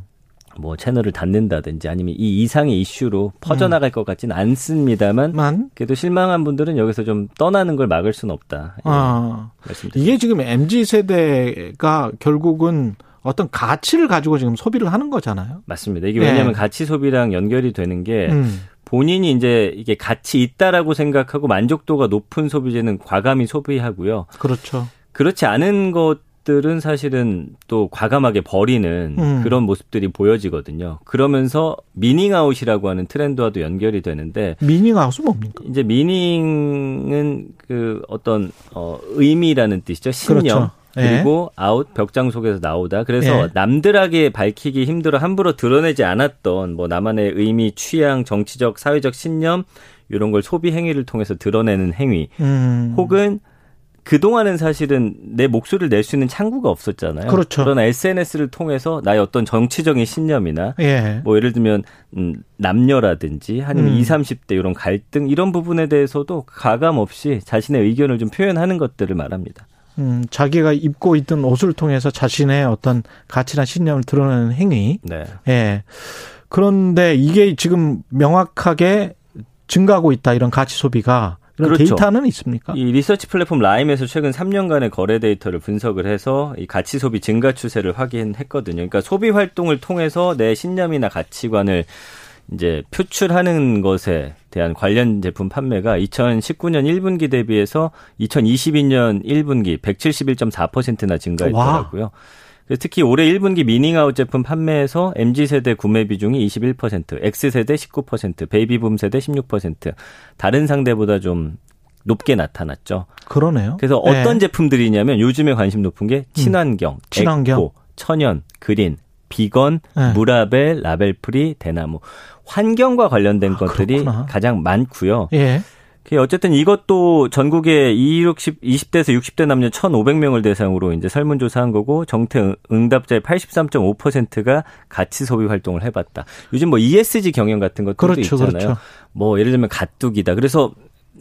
뭐 채널을 닫는다든지 아니면 이 이상의 이슈로 퍼져나갈 음. 것 같지는 않습니다만 만? 그래도 실망한 분들은 여기서 좀 떠나는 걸 막을 수는 없다. 예, 아, 이게 지금 mz 세대가 결국은 어떤 가치를 가지고 지금 소비를 하는 거잖아요. 맞습니다. 이게 왜냐하면 네. 가치 소비랑 연결이 되는 게 음. 본인이 이제 이게 가치 있다라고 생각하고 만족도가 높은 소비재는 과감히 소비하고요. 그렇죠. 그렇지 않은 것들은 사실은 또 과감하게 버리는 음. 그런 모습들이 보여지거든요. 그러면서 미닝아웃이라고 하는 트렌드와도 연결이 되는데 미닝아웃은 뭡니까? 이제 미닝은 그 어떤 어 의미라는 뜻이죠. 신념. 그렇죠. 그리고 예. 아웃 벽장 속에서 나오다. 그래서 예. 남들에게 밝히기 힘들어 함부로 드러내지 않았던 뭐 나만의 의미, 취향, 정치적, 사회적 신념 이런 걸 소비 행위를 통해서 드러내는 행위. 음. 혹은 그동안은 사실은 내 목소리를 낼 수 있는 창구가 없었잖아요. 그렇죠. 그러나 SNS를 통해서 나의 어떤 정치적인 신념이나 예. 뭐 예를 들면 음, 남녀라든지 아니면 음. 20, 30대 이런 갈등 이런 부분에 대해서도 가감 없이 자신의 의견을 좀 표현하는 것들을 말합니다. 음, 자기가 입고 있던 옷을 통해서 자신의 어떤 가치나 신념을 드러내는 행위. 네. 예. 그런데 이게 지금 명확하게 증가하고 있다 이런 가치 소비가 이런 그렇죠. 데이터는 있습니까? 이 리서치 플랫폼 라임에서 최근 3년간의 거래 데이터를 분석을 해서 이 가치 소비 증가 추세를 확인했거든요. 그러니까 소비 활동을 통해서 내 신념이나 가치관을 이제 표출하는 것에 대한 관련 제품 판매가 2019년 1분기 대비해서 2022년 1분기 171.4%나 증가했더라고요. 와. 특히 올해 1분기 미닝아웃 제품 판매에서 MZ세대 구매 비중이 21%, X세대 19%, 베이비붐 세대 16%, 다른 세대보다 좀 높게 나타났죠. 그러네요. 그래서 어떤 네. 제품들이냐면 요즘에 관심 높은 게 친환경, 음. 친환경, 에코, 천연, 그린, 비건, 네. 무라벨, label free, 대나무. 환경과 관련된 아, 것들이 그렇구나. 가장 많고요. 예. 어쨌든 이것도 전국에 20, 20대에서 60대 남녀 1,500명을 대상으로 이제 설문조사한 거고 정태 응답자의 83.5%가 가치 소비 활동을 해봤다. 요즘 뭐 ESG 경영 같은 것들도 그렇죠, 있잖아요. 그렇죠. 뭐 예를 들면 가뚝이다. 그래서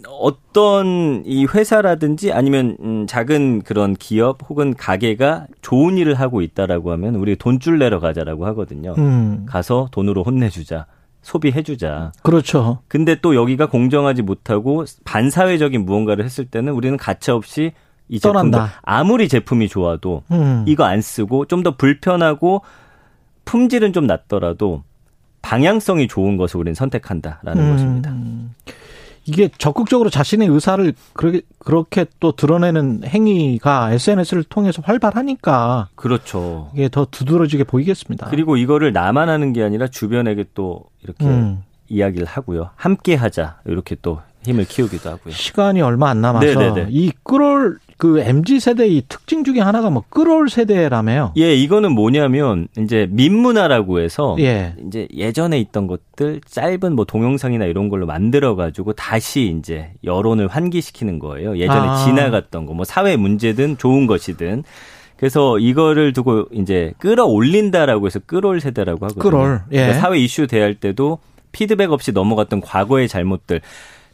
어떤 이 회사라든지 아니면 음 작은 그런 기업 혹은 가게가 좋은 일을 하고 있다라고 하면 우리 돈줄 내러 가자라고 하거든요. 음. 가서 돈으로 혼내주자. 소비해주자. 그렇죠. 근데 또 여기가 공정하지 못하고 반사회적인 무언가를 했을 때는 우리는 가차 없이 이 제품도 아무리 제품이 좋아도 음. 이거 안 쓰고 좀 더 불편하고 품질은 좀 낮더라도 방향성이 좋은 것을 우리는 선택한다라는 음. 것입니다. 이게 적극적으로 자신의 의사를 그렇게, 그렇게 또 드러내는 행위가 SNS를 통해서 활발하니까. 그렇죠. 이게 더 두드러지게 보이겠습니다. 그리고 이거를 나만 하는 게 아니라 주변에게 또 이렇게 음. 이야기를 하고요. 함께 하자. 이렇게 또 힘을 키우기도 하고요. 시간이 얼마 안 남아서 네네네. 이 끌을 그 MZ 세대의 특징 중에 하나가 뭐 끌어올 세대라며요. 예, 이거는 뭐냐면 이제 민문화라고 해서 예. 이제 예전에 있던 것들 짧은 뭐 동영상이나 이런 걸로 만들어 가지고 다시 이제 여론을 환기시키는 거예요. 예전에 아. 지나갔던 거 뭐 사회 문제든 좋은 것이든 그래서 이거를 두고 이제 끌어올린다라고 해서 끌어올 세대라고 하거든요. 끌어올. 예. 그러니까 사회 이슈 대할 때도 피드백 없이 넘어갔던 과거의 잘못들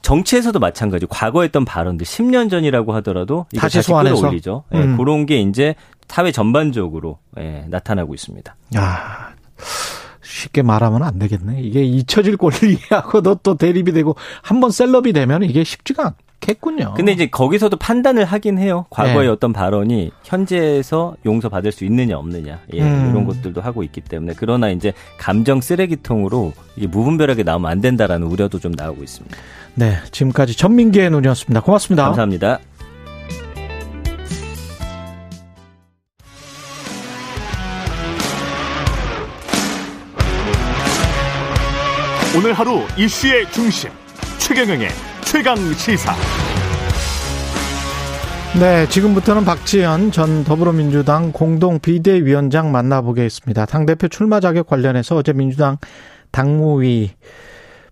정치에서도 마찬가지. 과거 했던 발언들 10년 전이라고 하더라도 다시, 다시 소환해서 끌어올리죠. 예, 음. 예, 그런 게 이제 사회 전반적으로 예, 나타나고 있습니다. 야. 쉽게 말하면 안 되겠네. 이게 잊혀질 권리하고도 또 대립이 되고 한 번 셀럽이 되면 이게 쉽지가 않겠군요. 근데 이제 거기서도 판단을 하긴 해요. 과거의 네. 어떤 발언이 현재에서 용서받을 수 있느냐 없느냐 예, 음. 이런 것들도 하고 있기 때문에 그러나 이제 감정 쓰레기통으로 이게 무분별하게 나오면 안 된다라는 우려도 좀 나오고 있습니다. 네, 지금까지 전민기의 눈이었습니다. 고맙습니다. 감사합니다. 오늘 하루 이슈의 중심 최경영의 최강 시사. 네, 지금부터는 박지현 전 더불어민주당 공동 비대위원장 만나보겠습니다. 당대표 출마 자격 관련해서 어제 민주당 당무위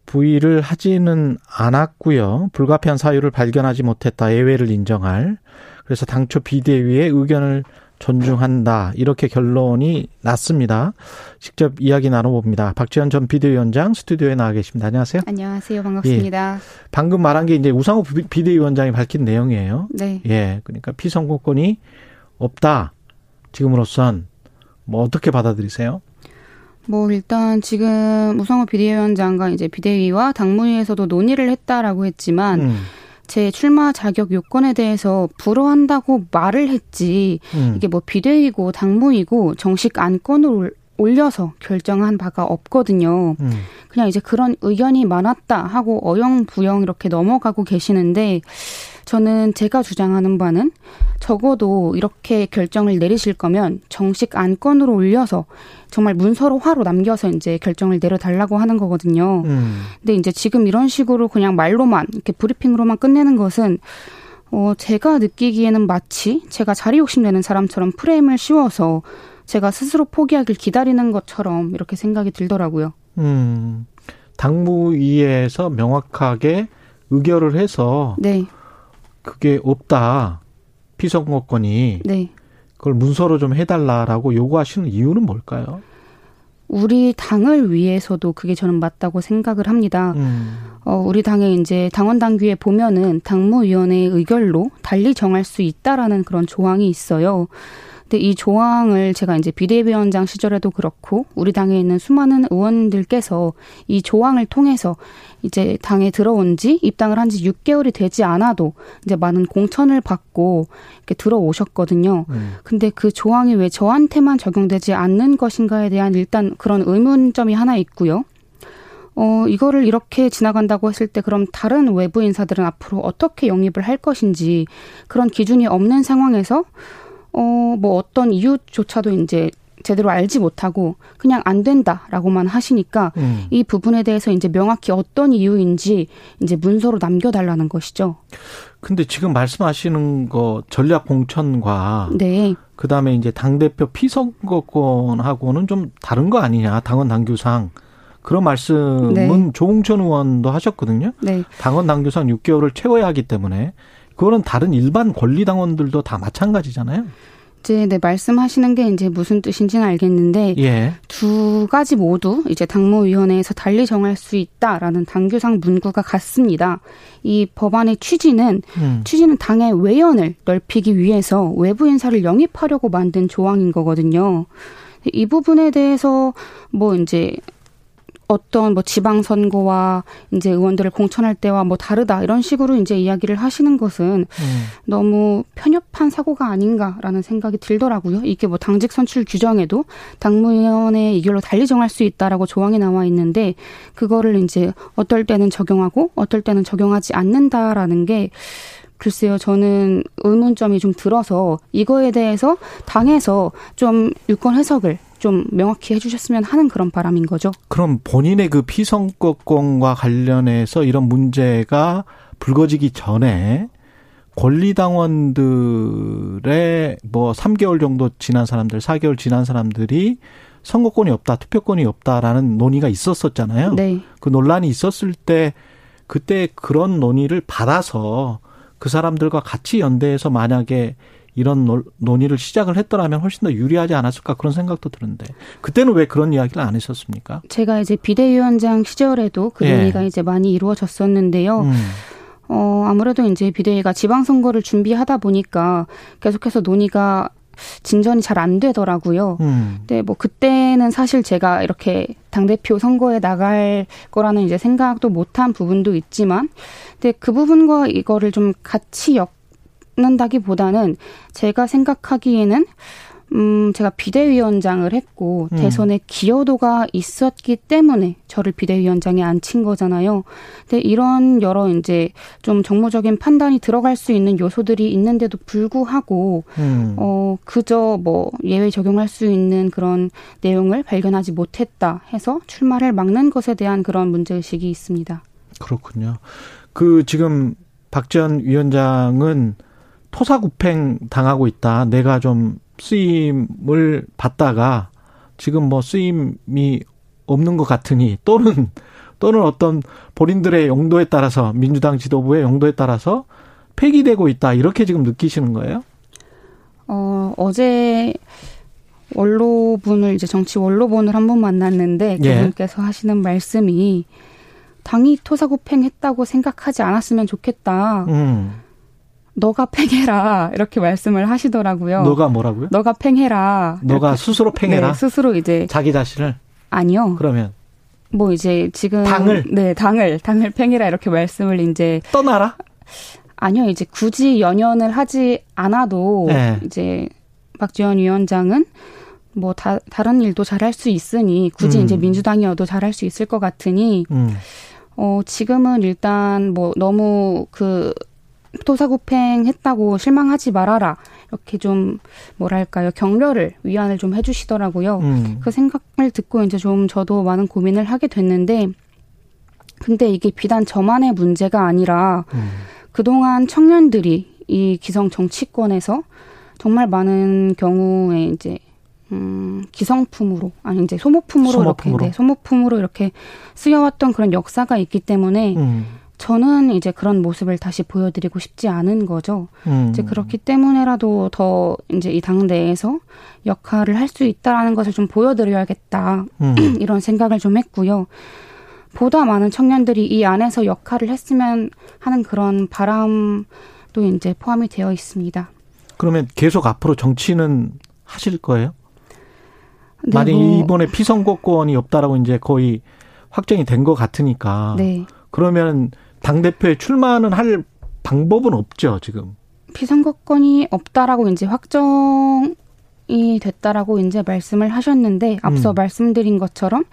부의를 하지는 않았고요. 불가피한 사유를 발견하지 못했다. 예외를 인정할. 그래서 당초 비대위의 의견을 존중한다. 이렇게 결론이 났습니다. 직접 이야기 나눠봅니다. 박지원 전 비대위원장 스튜디오에 나와 계십니다. 안녕하세요. 안녕하세요. 반갑습니다. 예. 방금 말한 게 이제 우상호 비대위원장이 밝힌 내용이에요. 네. 예. 그러니까 피선거권이 없다. 지금으로선 뭐 어떻게 받아들이세요? 뭐 일단 지금 우상호 비대위원장과 이제 비대위와 당무위에서도 논의를 했다라고 했지만 음. 제 출마 자격 요건에 대해서 불허한다고 말을 했지 음. 이게 뭐 비대위고 당무이고 정식 안건을 올려서 결정한 바가 없거든요. 음. 그냥 이제 그런 의견이 많았다 하고 어영부영 이렇게 넘어가고 계시는데 저는 제가 주장하는 바는 적어도 이렇게 결정을 내리실 거면 정식 안건으로 올려서 정말 문서로 화로 남겨서 이제 결정을 내려달라고 하는 거거든요. 음. 근데 이제 지금 이런 식으로 그냥 말로만 이렇게 브리핑으로만 끝내는 것은 어 제가 느끼기에는 마치 제가 자리 욕심내는 사람처럼 프레임을 씌워서 제가 스스로 포기하길 기다리는 것처럼 이렇게 생각이 들더라고요. 음. 당무위에서 명확하게 의결을 해서 네. 그게 없다. 피선거권이. 네. 그걸 문서로 좀 해달라라고 요구하시는 이유는 뭘까요? 우리 당을 위해서도 그게 저는 맞다고 생각을 합니다. 음. 어, 우리 당의 이제 당원 당규에 보면은 당무위원회의 의결로 달리 정할 수 있다라는 그런 조항이 있어요. 근데 이 조항을 제가 이제 비대위원장 시절에도 그렇고 우리 당에 있는 수많은 의원들께서 이 조항을 통해서 이제 당에 들어온 지 입당을 한 지 6개월이 되지 않아도 이제 많은 공천을 받고 이렇게 들어오셨거든요. 음. 근데 그 조항이 왜 저한테만 적용되지 않는 것인가에 대한 일단 그런 의문점이 하나 있고요. 어, 이거를 이렇게 지나간다고 했을 때 그럼 다른 외부 인사들은 앞으로 어떻게 영입을 할 것인지 그런 기준이 없는 상황에서 어, 뭐 어떤 이유조차도 이제 제대로 알지 못하고 그냥 안 된다라고만 하시니까 음. 이 부분에 대해서 이제 명확히 어떤 이유인지 이제 문서로 남겨달라는 것이죠. 근데 지금 말씀하시는 거 전략 공천과 네. 그다음에 이제 당 대표 피선거권하고는 좀 다른 거 아니냐 당원 당규상 그런 말씀은 네. 조홍천 의원도 하셨거든요. 네. 당원 당규상 6개월을 채워야 하기 때문에 그거는 다른 일반 권리당원들도 다 마찬가지잖아요. 이제 네, 말씀하시는 게 이제 무슨 뜻인지는 알겠는데 예. 두 가지 모두 이제 당무위원회에서 달리 정할 수 있다라는 당규상 문구가 같습니다. 이 법안의 취지는 음. 취지는 당의 외연을 넓히기 위해서 외부 인사를 영입하려고 만든 조항인 거거든요. 이 부분에 대해서 뭐 이제 어떤 뭐 지방 선거와 이제 의원들을 공천할 때와 뭐 다르다 이런 식으로 이제 이야기를 하시는 것은 음. 너무 편협한 사고가 아닌가라는 생각이 들더라고요. 이게 뭐 당직 선출 규정에도 당무위원회 이결로 달리 정할 수 있다라고 조항이 나와 있는데 그거를 이제 어떨 때는 적용하고 어떨 때는 적용하지 않는다라는 게 글쎄요, 저는 의문점이 좀 들어서 이거에 대해서 당에서 좀 유권 해석을 좀 명확히 해주셨으면 하는 그런 바람인 거죠. 그럼 본인의 그 피선거권과 관련해서 이런 문제가 불거지기 전에 권리당원들의 뭐 3개월 정도 지난 사람들, 4개월 지난 사람들이 선거권이 없다, 투표권이 없다라는 논의가 있었었잖아요. 네. 그 논란이 있었을 때 그때 그런 논의를 받아서 그 사람들과 같이 연대해서 만약에 이런 논의를 시작을 했더라면 훨씬 더 유리하지 않았을까 그런 생각도 드는데 그때는 왜 그런 이야기를 안 했었습니까? 제가 이제 비대위원장 시절에도 그 예. 논의가 이제 많이 이루어졌었는데요. 음. 어, 아무래도 이제 비대위가 지방선거를 준비하다 보니까 계속해서 논의가 진전이 잘 안 되더라고요. 음. 근데 뭐 그때는 사실 제가 이렇게 당대표 선거에 나갈 거라는 이제 생각도 못한 부분도 있지만, 근데 그 부분과 이거를 좀 같이 엮 않는다기보다는 제가 생각하기에는 음, 제가 비대위원장을 했고, 음. 대선에 기여도가 있었기 때문에 저를 비대위원장에 앉힌 거잖아요. 근데 이런 여러 이제 좀 정무적인 판단이 들어갈 수 있는 요소들이 있는데도 불구하고, 음. 어, 그저 뭐 예외 적용할 수 있는 그런 내용을 발견하지 못했다 해서 출마를 막는 것에 대한 그런 문제 의식이 있습니다. 그렇군요. 그 지금 박지원 위원장은 토사구팽 당하고 있다. 내가 좀 쓰임을 받다가 지금 뭐 쓰임이 없는 것 같으니 또는 또는 어떤 본인들의 용도에 따라서 민주당 지도부의 용도에 따라서 폐기되고 있다 이렇게 지금 느끼시는 거예요? 어 어제 원로분을 이제 정치 원로분을 한 번 만났는데 예. 그분께서 예. 하시는 말씀이 당이 토사구팽했다고 생각하지 않았으면 좋겠다. 음. 너가 팽해라 이렇게 말씀을 하시더라고요. 너가 뭐라고요? 너가 팽해라. 너가 스스로 팽해라. 네, 스스로 이제 자기 자신을 아니요. 그러면 뭐 이제 지금 당을 네 당을 당을 팽해라 이렇게 말씀을 이제 떠나라. 아니요, 이제 굳이 연연을 하지 않아도 네. 이제 박지원 위원장은 뭐 다, 다른 일도 잘할 수 있으니 굳이 음. 이제 민주당이어도 잘할 수 있을 것 같으니 음. 어 지금은 일단 뭐 너무 그 토사구팽했다고 실망하지 말아라 이렇게 좀 뭐랄까요 격려를 위안을 좀 해주시더라고요. 음. 그 생각을 듣고 이제 좀 저도 많은 고민을 하게 됐는데 근데 이게 비단 저만의 문제가 아니라 음. 그동안 청년들이 이 기성 정치권에서 정말 많은 경우에 이제 음, 기성품으로 아니 이제 소모품으로, 소모품으로. 이렇게 네, 소모품으로 이렇게 쓰여왔던 그런 역사가 있기 때문에 음. 저는 이제 그런 모습을 다시 보여드리고 싶지 않은 거죠. 음. 이제 그렇기 때문에라도 더 이제 이 당대에서 역할을 할 수 있다라는 것을 좀 보여드려야겠다 음. <clears throat> 이런 생각을 좀 했고요. 보다 많은 청년들이 이 안에서 역할을 했으면 하는 그런 바람도 이제 포함이 되어 있습니다. 그러면 계속 앞으로 정치는 하실 거예요? 네, 만약 뭐. 이번에 피선거권이 없다라고 이제 거의 확정이 된 것 같으니까. 네. 그러면 당 대표에 출마는 할 방법은 없죠 지금. 피선거권이 없다라고 이제 확정 이 됐다라고 이제 말씀을 하셨는데 앞서 음. 말씀드린 것처럼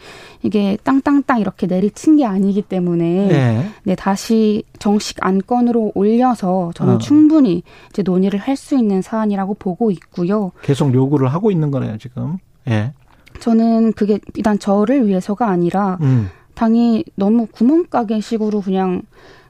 이게 땅땅땅 이렇게 내리친 게 아니기 때문에 네, 네 다시 정식 안건으로 올려서 저는 어. 충분히 이제 논의를 할 수 있는 사안이라고 보고 있고요. 계속 요구를 하고 있는 거네요 지금. 예. 저는 그게 일단 저를 위해서가 아니라 음. 당이 너무 구멍가게식으로 그냥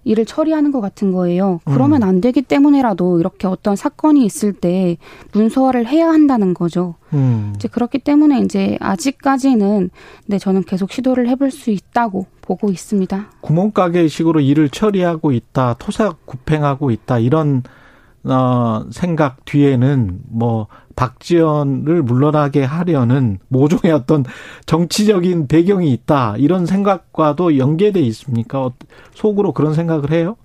일을 처리하는 것 같은 거예요. 그러면 음. 안 되기 때문에라도 이렇게 어떤 사건이 있을 때 문서화를 해야 한다는 거죠. 음. 이제 그렇기 때문에 이제 아직까지는 네 저는 계속 시도를 해볼 수 있다고 보고 있습니다. 구멍가게식으로 일을 처리하고 있다, 토사구팽하고 있다 이런 어, 생각 뒤에는 뭐 박지원을 물러나게 하려는 모종의 어떤 정치적인 배경이 있다 이런 생각과도 연계돼 있습니까? 어, 속으로 그런 생각을 해요?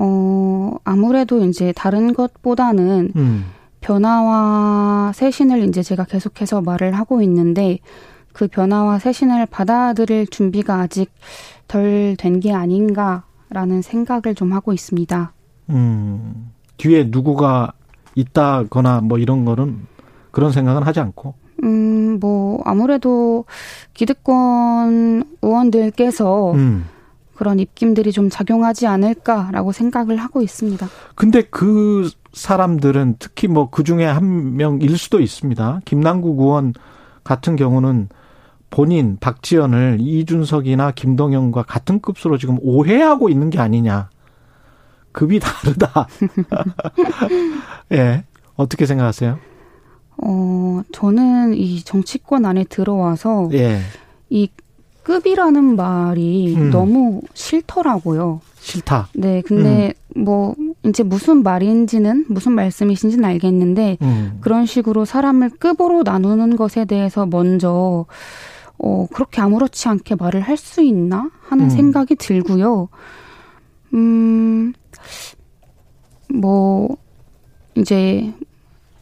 어 아무래도 이제 다른 것보다는 음. 변화와 쇄신을 이제 제가 계속해서 말을 하고 있는데 그 변화와 쇄신을 받아들일 준비가 아직 덜 된 게 아닌가라는 생각을 좀 하고 있습니다. 음. 뒤에 누구가 있다거나 뭐 이런 거는 그런 생각은 하지 않고. 음, 뭐 아무래도 기득권 의원들께서 음. 그런 입김들이 좀 작용하지 않을까라고 생각을 하고 있습니다. 근데 그 사람들은 특히 뭐 그 중에 한 명일 수도 있습니다. 김남국 의원 같은 경우는 본인 박지원을 이준석이나 김동연과 같은 급수로 지금 오해하고 있는 게 아니냐. 급이 다르다. <laughs> 예. 어떻게 생각하세요? 어, 저는 이 정치권 안에 들어와서 예. 이 급이라는 말이 음. 너무 싫더라고요. 싫다. 네, 근데 음. 뭐 이제 무슨 말인지는 무슨 말씀이신지는 알겠는데 음. 그런 식으로 사람을 급으로 나누는 것에 대해서 먼저 어 그렇게 아무렇지 않게 말을 할 수 있나 하는 음. 생각이 들고요. 음, 뭐, 이제,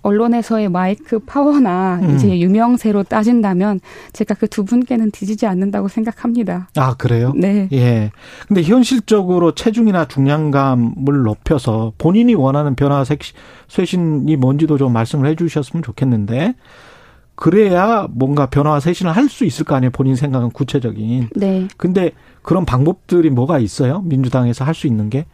언론에서의 마이크 파워나 음. 이제 유명세로 따진다면 제가 그 두 분께는 뒤지지 않는다고 생각합니다. 아, 그래요? 네. 예. 근데 현실적으로 체중이나 중량감을 높여서 본인이 원하는 변화 쇄신이 뭔지도 좀 말씀을 해 주셨으면 좋겠는데 그래야 뭔가 변화와 쇄신을 할 수 있을 거 아니에요. 본인 생각은 구체적인. 네. 근데 그런 방법들이 뭐가 있어요? 민주당에서 할 수 있는 게?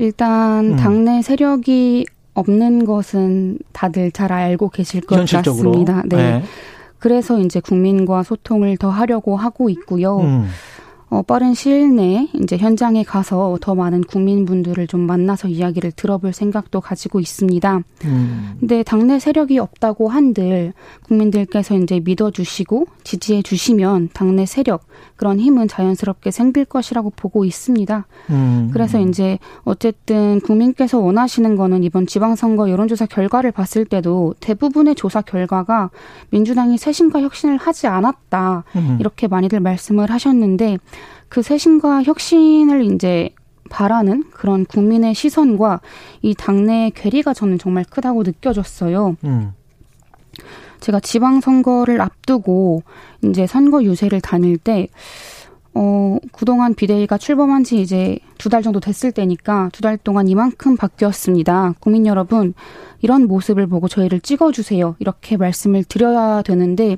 일단 음. 당내 세력이 없는 것은 다들 잘 알고 계실 것 현실적으로. 같습니다. 네. 네. 그래서 이제 국민과 소통을 더 하려고 하고 있고요. 음. 어, 빠른 시일 내에 이제 현장에 가서 더 많은 국민분들을 좀 만나서 이야기를 들어볼 생각도 가지고 있습니다. 음. 근데 당내 세력이 없다고 한들 국민들께서 이제 믿어주시고 지지해 주시면 당내 세력 그런 힘은 자연스럽게 생길 것이라고 보고 있습니다. 음. 그래서 이제 어쨌든 국민께서 원하시는 거는 이번 지방선거 여론조사 결과를 봤을 때도 대부분의 조사 결과가 민주당이 쇄신과 혁신을 하지 않았다 음. 이렇게 많이들 말씀을 하셨는데 그 쇄신과 혁신을 이제 바라는 그런 국민의 시선과 이 당내의 괴리가 저는 정말 크다고 느껴졌어요. 음. 제가 지방선거를 앞두고 이제 선거 유세를 다닐 때, 어, 그동안 비대위가 출범한 지 이제 두 달 정도 됐을 때니까 두 달 동안 이만큼 바뀌었습니다. 국민 여러분, 이런 모습을 보고 저희를 찍어주세요. 이렇게 말씀을 드려야 되는데,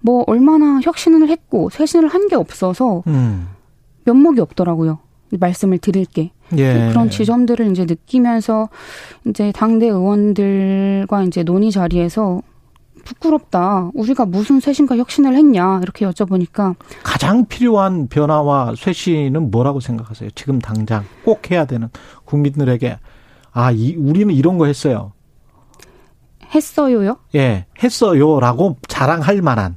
뭐, 얼마나 혁신을 했고, 쇄신을 한 게 없어서, 음. 면목이 없더라고요. 말씀을 드릴 게. 예. 그런 지점들을 이제 느끼면서, 이제 당대 의원들과 이제 논의 자리에서 부끄럽다. 우리가 무슨 쇄신과 혁신을 했냐 이렇게 여쭤보니까 가장 필요한 변화와 쇄신은 뭐라고 생각하세요? 지금 당장 꼭 해야 되는 국민들에게 아, 이, 우리는 이런 거 했어요. 했어요요? 예, 했어요라고 자랑할 만한.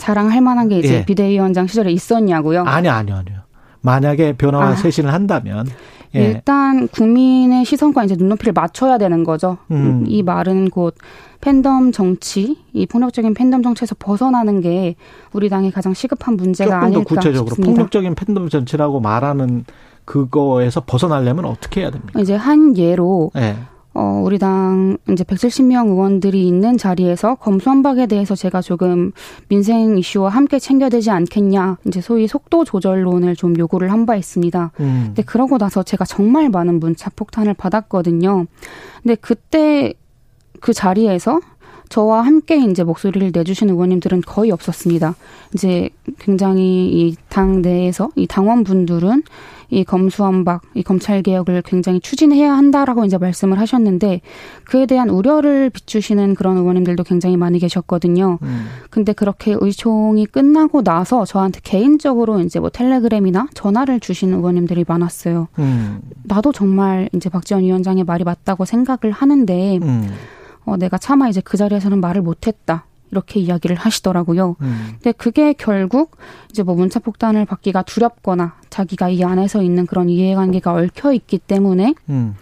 자랑할 만한 게 이제 예. 비대위원장 시절에 있었냐고요? 아니요, 아니요, 아니요. 만약에 변화와 아. 쇄신을 한다면 예. 일단 국민의 시선과 이제 눈높이를 맞춰야 되는 거죠. 음. 이 말은 곧 팬덤 정치, 이 폭력적인 팬덤 정치에서 벗어나는 게 우리 당의 가장 시급한 문제가 아닐까 더 구체적으로 싶습니다. 폭력적인 팬덤 정치라고 말하는 그거에서 벗어나려면 어떻게 해야 됩니까? 이제 한 예로 네. 어, 우리 당 이제 170명 의원들이 있는 자리에서 검수한박에 대해서 제가 조금 민생 이슈와 함께 챙겨야 되지 않겠냐, 이제 소위 속도 조절론을 좀 요구를 한 바 있습니다. 음. 근데 그러고 나서 제가 정말 많은 문자 폭탄을 받았거든요. 근데 그때 그 자리에서 저와 함께 이제 목소리를 내주신 의원님들은 거의 없었습니다. 이제 굉장히 이 당 내에서 이 당원분들은 이 검수완박, 이 검찰 개혁을 굉장히 추진해야 한다라고 이제 말씀을 하셨는데 그에 대한 우려를 비추시는 그런 의원님들도 굉장히 많이 계셨거든요. 음. 근데 그렇게 의총이 끝나고 나서 저한테 개인적으로 이제 뭐 텔레그램이나 전화를 주신 의원님들이 많았어요. 음. 나도 정말 이제 박지원 위원장의 말이 맞다고 생각을 하는데 음. 어, 내가 차마 이제 그 자리에서는 말을 못했다. 이렇게 이야기를 하시더라고요. 음. 근데 그게 결국 이제 뭐 문자 폭탄을 받기가 두렵거나 자기가 이 안에서 있는 그런 이해관계가 얽혀 있기 때문에 음.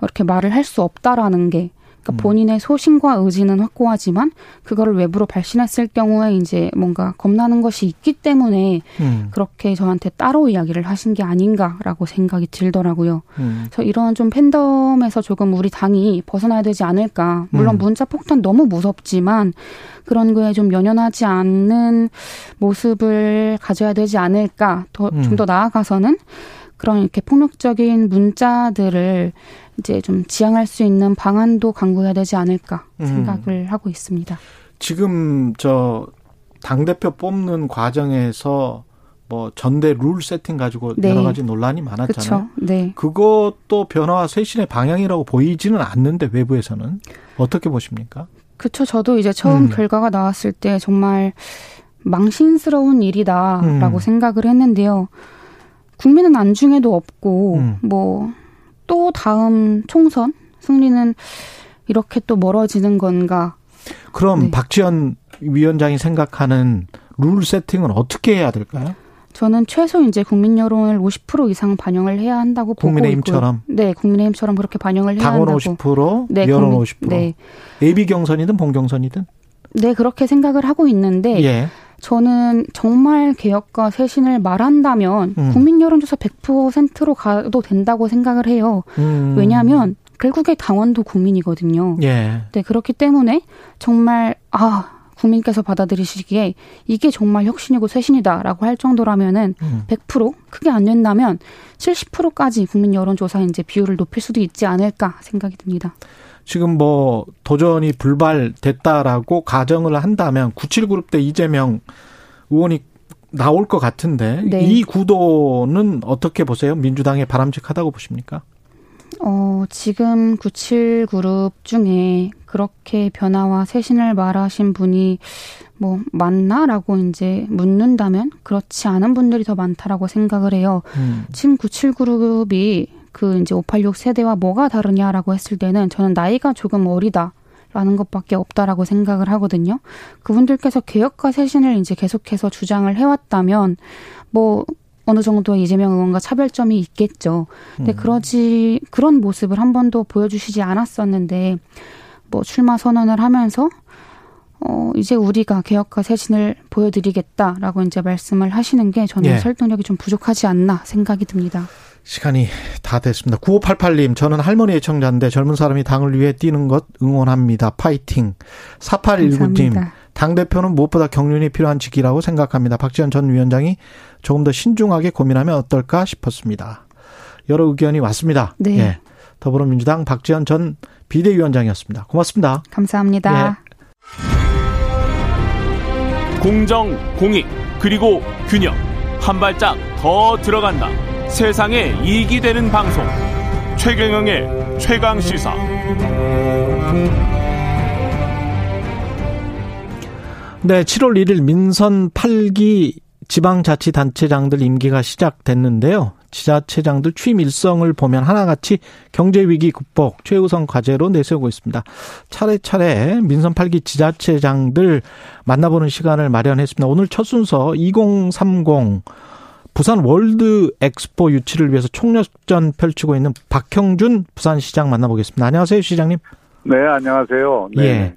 이렇게 말을 할 수 없다라는 게 그러니까 음. 본인의 소신과 의지는 확고하지만 그거를 외부로 발신했을 경우에 이제 뭔가 겁나는 것이 있기 때문에 음. 그렇게 저한테 따로 이야기를 하신 게 아닌가라고 생각이 들더라고요. 음. 그래서 이런 좀 팬덤에서 조금 우리 당이 벗어나야 되지 않을까. 물론 음. 문자 폭탄 너무 무섭지만 그런 거에 좀 연연하지 않는 모습을 가져야 되지 않을까. 더 좀더 음. 나아가서는 그런 이렇게 폭력적인 문자들을 이제 좀 지향할 수 있는 방안도 강구해야 되지 않을까 음. 생각을 음. 하고 있습니다. 지금 저 당 대표 뽑는 과정에서 뭐 전대 룰 세팅 가지고 네. 여러 가지 논란이 많았잖아요. 그쵸? 네. 그것도 변화와 쇄신의 방향이라고 보이지는 않는데 외부에서는 어떻게 보십니까? 그렇죠. 저도 이제 처음 음. 결과가 나왔을 때 정말 망신스러운 일이다라고 음. 생각을 했는데요. 국민은 안중에도 없고 음. 뭐또 다음 총선 승리는 이렇게 또 멀어지는 건가? 그럼 네. 박지원 위원장이 생각하는 룰 세팅은 어떻게 해야 될까요? 저는 최소 이제 국민 여론을 50% 이상 반영을 해야 한다고 보고 국민의힘처럼. 있고요. 네, 국민의힘처럼 그렇게 반영을 해야 당원 한다고. 당원 50%, 네, 여론 국민, 50%. 네. 예비 경선이든 본 경선이든. 네, 그렇게 생각을 하고 있는데 예. 저는 정말 개혁과 쇄신을 말한다면 음. 국민 여론조사 100%로 가도 된다고 생각을 해요. 음. 왜냐하면 결국에 당원도 국민이거든요. 예. 네, 그렇기 때문에 정말 아 국민께서 받아들이시기에 이게 정말 혁신이고 쇄신이다라고 할 정도라면은 음. 100% 크게 안 된다면 70%까지 국민 여론조사 이제 비율을 높일 수도 있지 않을까 생각이 듭니다. 지금 뭐 도전이 불발됐다라고 가정을 한다면 97그룹 때 이재명 의원이 나올 것 같은데 네. 이 구도는 어떻게 보세요? 민주당에 바람직하다고 보십니까? 어, 지금 97 그룹 중에 그렇게 변화와 쇄신을 말하신 분이 뭐 맞나라고 이제 묻는다면 그렇지 않은 분들이 더 많다라고 생각을 해요. 음. 지금 97 그룹이 그 이제 586 세대와 뭐가 다르냐라고 했을 때는 저는 나이가 조금 어리다. 라는 것밖에 없다라고 생각을 하거든요. 그분들께서 개혁과 쇄신을 이제 계속해서 주장을 해왔다면, 뭐, 어느 정도 이재명 의원과 차별점이 있겠죠. 근데 음. 그러지, 그런 모습을 한 번도 보여주시지 않았었는데, 뭐, 출마 선언을 하면서, 어, 이제 우리가 개혁과 쇄신을 보여드리겠다라고 이제 말씀을 하시는 게 저는 예. 설득력이 좀 부족하지 않나 생각이 듭니다. 시간이 다 됐습니다. 9588님, 저는 할머니 애청자인데 젊은 사람이 당을 위해 뛰는 것 응원합니다. 파이팅. 4819님, 당대표는 무엇보다 경륜이 필요한 직이라고 생각합니다. 박지원 전 위원장이 조금 더 신중하게 고민하면 어떨까 싶었습니다. 여러 의견이 왔습니다. 네. 예. 더불어민주당 박지원 전 비대위원장이었습니다. 고맙습니다. 감사합니다. 예. 공정, 공익, 그리고 균형. 한 발짝 더 들어간다. 세상에 이익이 되는 방송. 최경영의 최강 시사. 네, 7월 1일 민선 8기 지방자치단체장들 임기가 시작됐는데요. 지자체장들 취임 일성을 보면 하나같이 경제위기 극복 최우선 과제로 내세우고 있습니다. 차례차례 민선 8기 지자체장들 만나보는 시간을 마련했습니다. 오늘 첫 순서 2030 부산 월드 엑스포 유치를 위해서 총력전 펼치고 있는 박형준 부산시장 만나보겠습니다. 안녕하세요, 시장님. 네, 안녕하세요. 네. 예.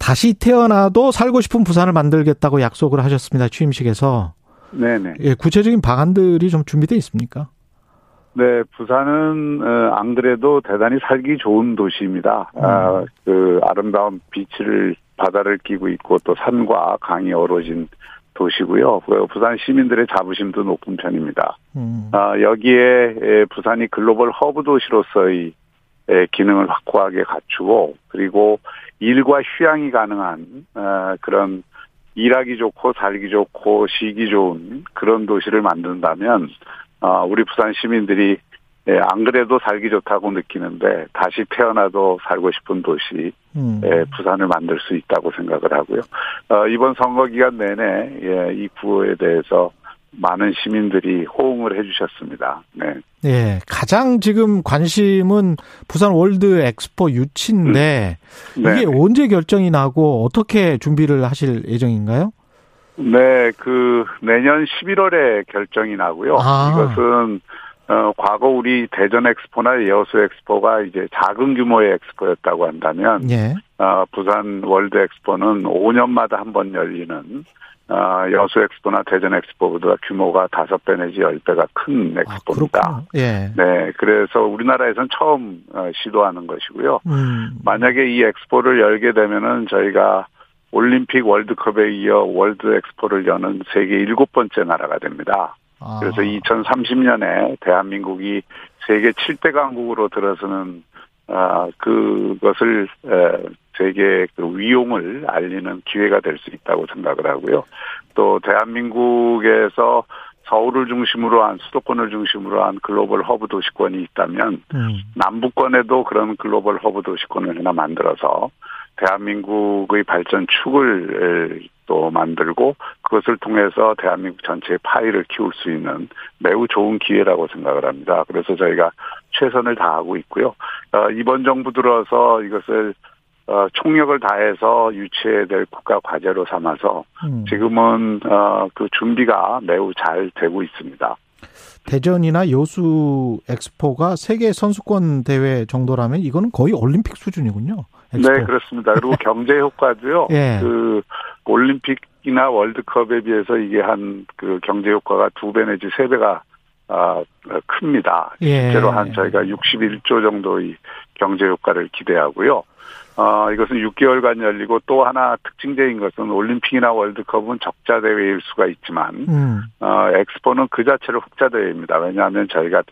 다시 태어나도 살고 싶은 부산을 만들겠다고 약속을 하셨습니다. 취임식에서. 네네. 예, 구체적인 방안들이 좀 준비되어 있습니까? 네, 부산은 어, 안 그래도 대단히 살기 좋은 도시입니다. 음. 아, 그 아름다운 beach를 바다를 끼고 있고 또 산과 강이 어우러진 도시고요. 그 부산 시민들의 자부심도 높은 편입니다. 음. 아, 여기에 부산이 글로벌 허브 도시로서의 기능을 확고하게 갖추고 그리고 일과 휴양이 가능한 어, 그런 일하기 좋고 살기 좋고 쉬기 좋은 그런 도시를 만든다면 어, 우리 부산 시민들이 예, 안 그래도 살기 좋다고 느끼는데 다시 태어나도 살고 싶은 도시 음. 예, 부산을 만들 수 있다고 생각을 하고요. 어, 이번 선거 기간 내내 예, 이 구호에 대해서 많은 시민들이 호응을 해주셨습니다. 네. 예, 가장 지금 관심은 부산 월드 엑스포 유치인데 음. 네. 이게 언제 결정이 나고 어떻게 준비를 하실 예정인가요? 네, 그 내년 11월에 결정이 나고요. 아. 이것은 어, 과거 우리 대전 엑스포나 여수 엑스포가 이제 작은 규모의 엑스포였다고 한다면, 예. 어, 부산 월드 엑스포는 5년마다 한 번 열리는 어, 여수 엑스포나 대전 엑스포보다 규모가 다섯 배 내지 열 배가 큰 아, 엑스포입니다. 아, 예. 네, 그래서 우리나라에선 처음 어, 시도하는 것이고요. 음. 만약에 이 엑스포를 열게 되면은 저희가 올림픽 월드컵에 이어 월드 엑스포를 여는 세계 일곱 번째 나라가 됩니다. 아. 그래서 2030년에 대한민국이 세계 7대 강국으로 들어서는 아, 그것을 세계 그 위용을 알리는 기회가 될 수 있다고 생각을 하고요. 또 대한민국에서 서울을 중심으로 한 수도권을 중심으로 한 글로벌 허브 도시권이 있다면 음. 남부권에도 그런 글로벌 허브 도시권을 하나 만들어서 대한민국의 발전 축을 또 만들고 그것을 통해서 대한민국 전체의 파이를 키울 수 있는 매우 좋은 기회라고 생각을 합니다. 그래서 저희가 최선을 다하고 있고요. 어, 이번 정부 들어서 이것을 어, 총력을 다해서 유치해야 될 국가 과제로 삼아서 음. 지금은 어, 그 준비가 매우 잘 되고 있습니다. 대전이나 여수 엑스포가 세계 선수권 대회 정도라면 이거는 거의 올림픽 수준이군요. 네, 그렇습니다. 그리고 <laughs> 경제 효과도요. 예. 그 올림픽이나 월드컵에 비해서 이게 한 그 경제 효과가 두 배 내지 세 배가 아, 큽니다. 예. 실제로 한 저희가 61조 정도의 경제 효과를 기대하고요. 어, 이것은 6개월간 열리고 또 하나 특징적인 것은 올림픽이나 월드컵은 적자 대회일 수가 있지만, 음. 어, 엑스포는 그 자체로 흑자 대회입니다. 왜냐하면 저희가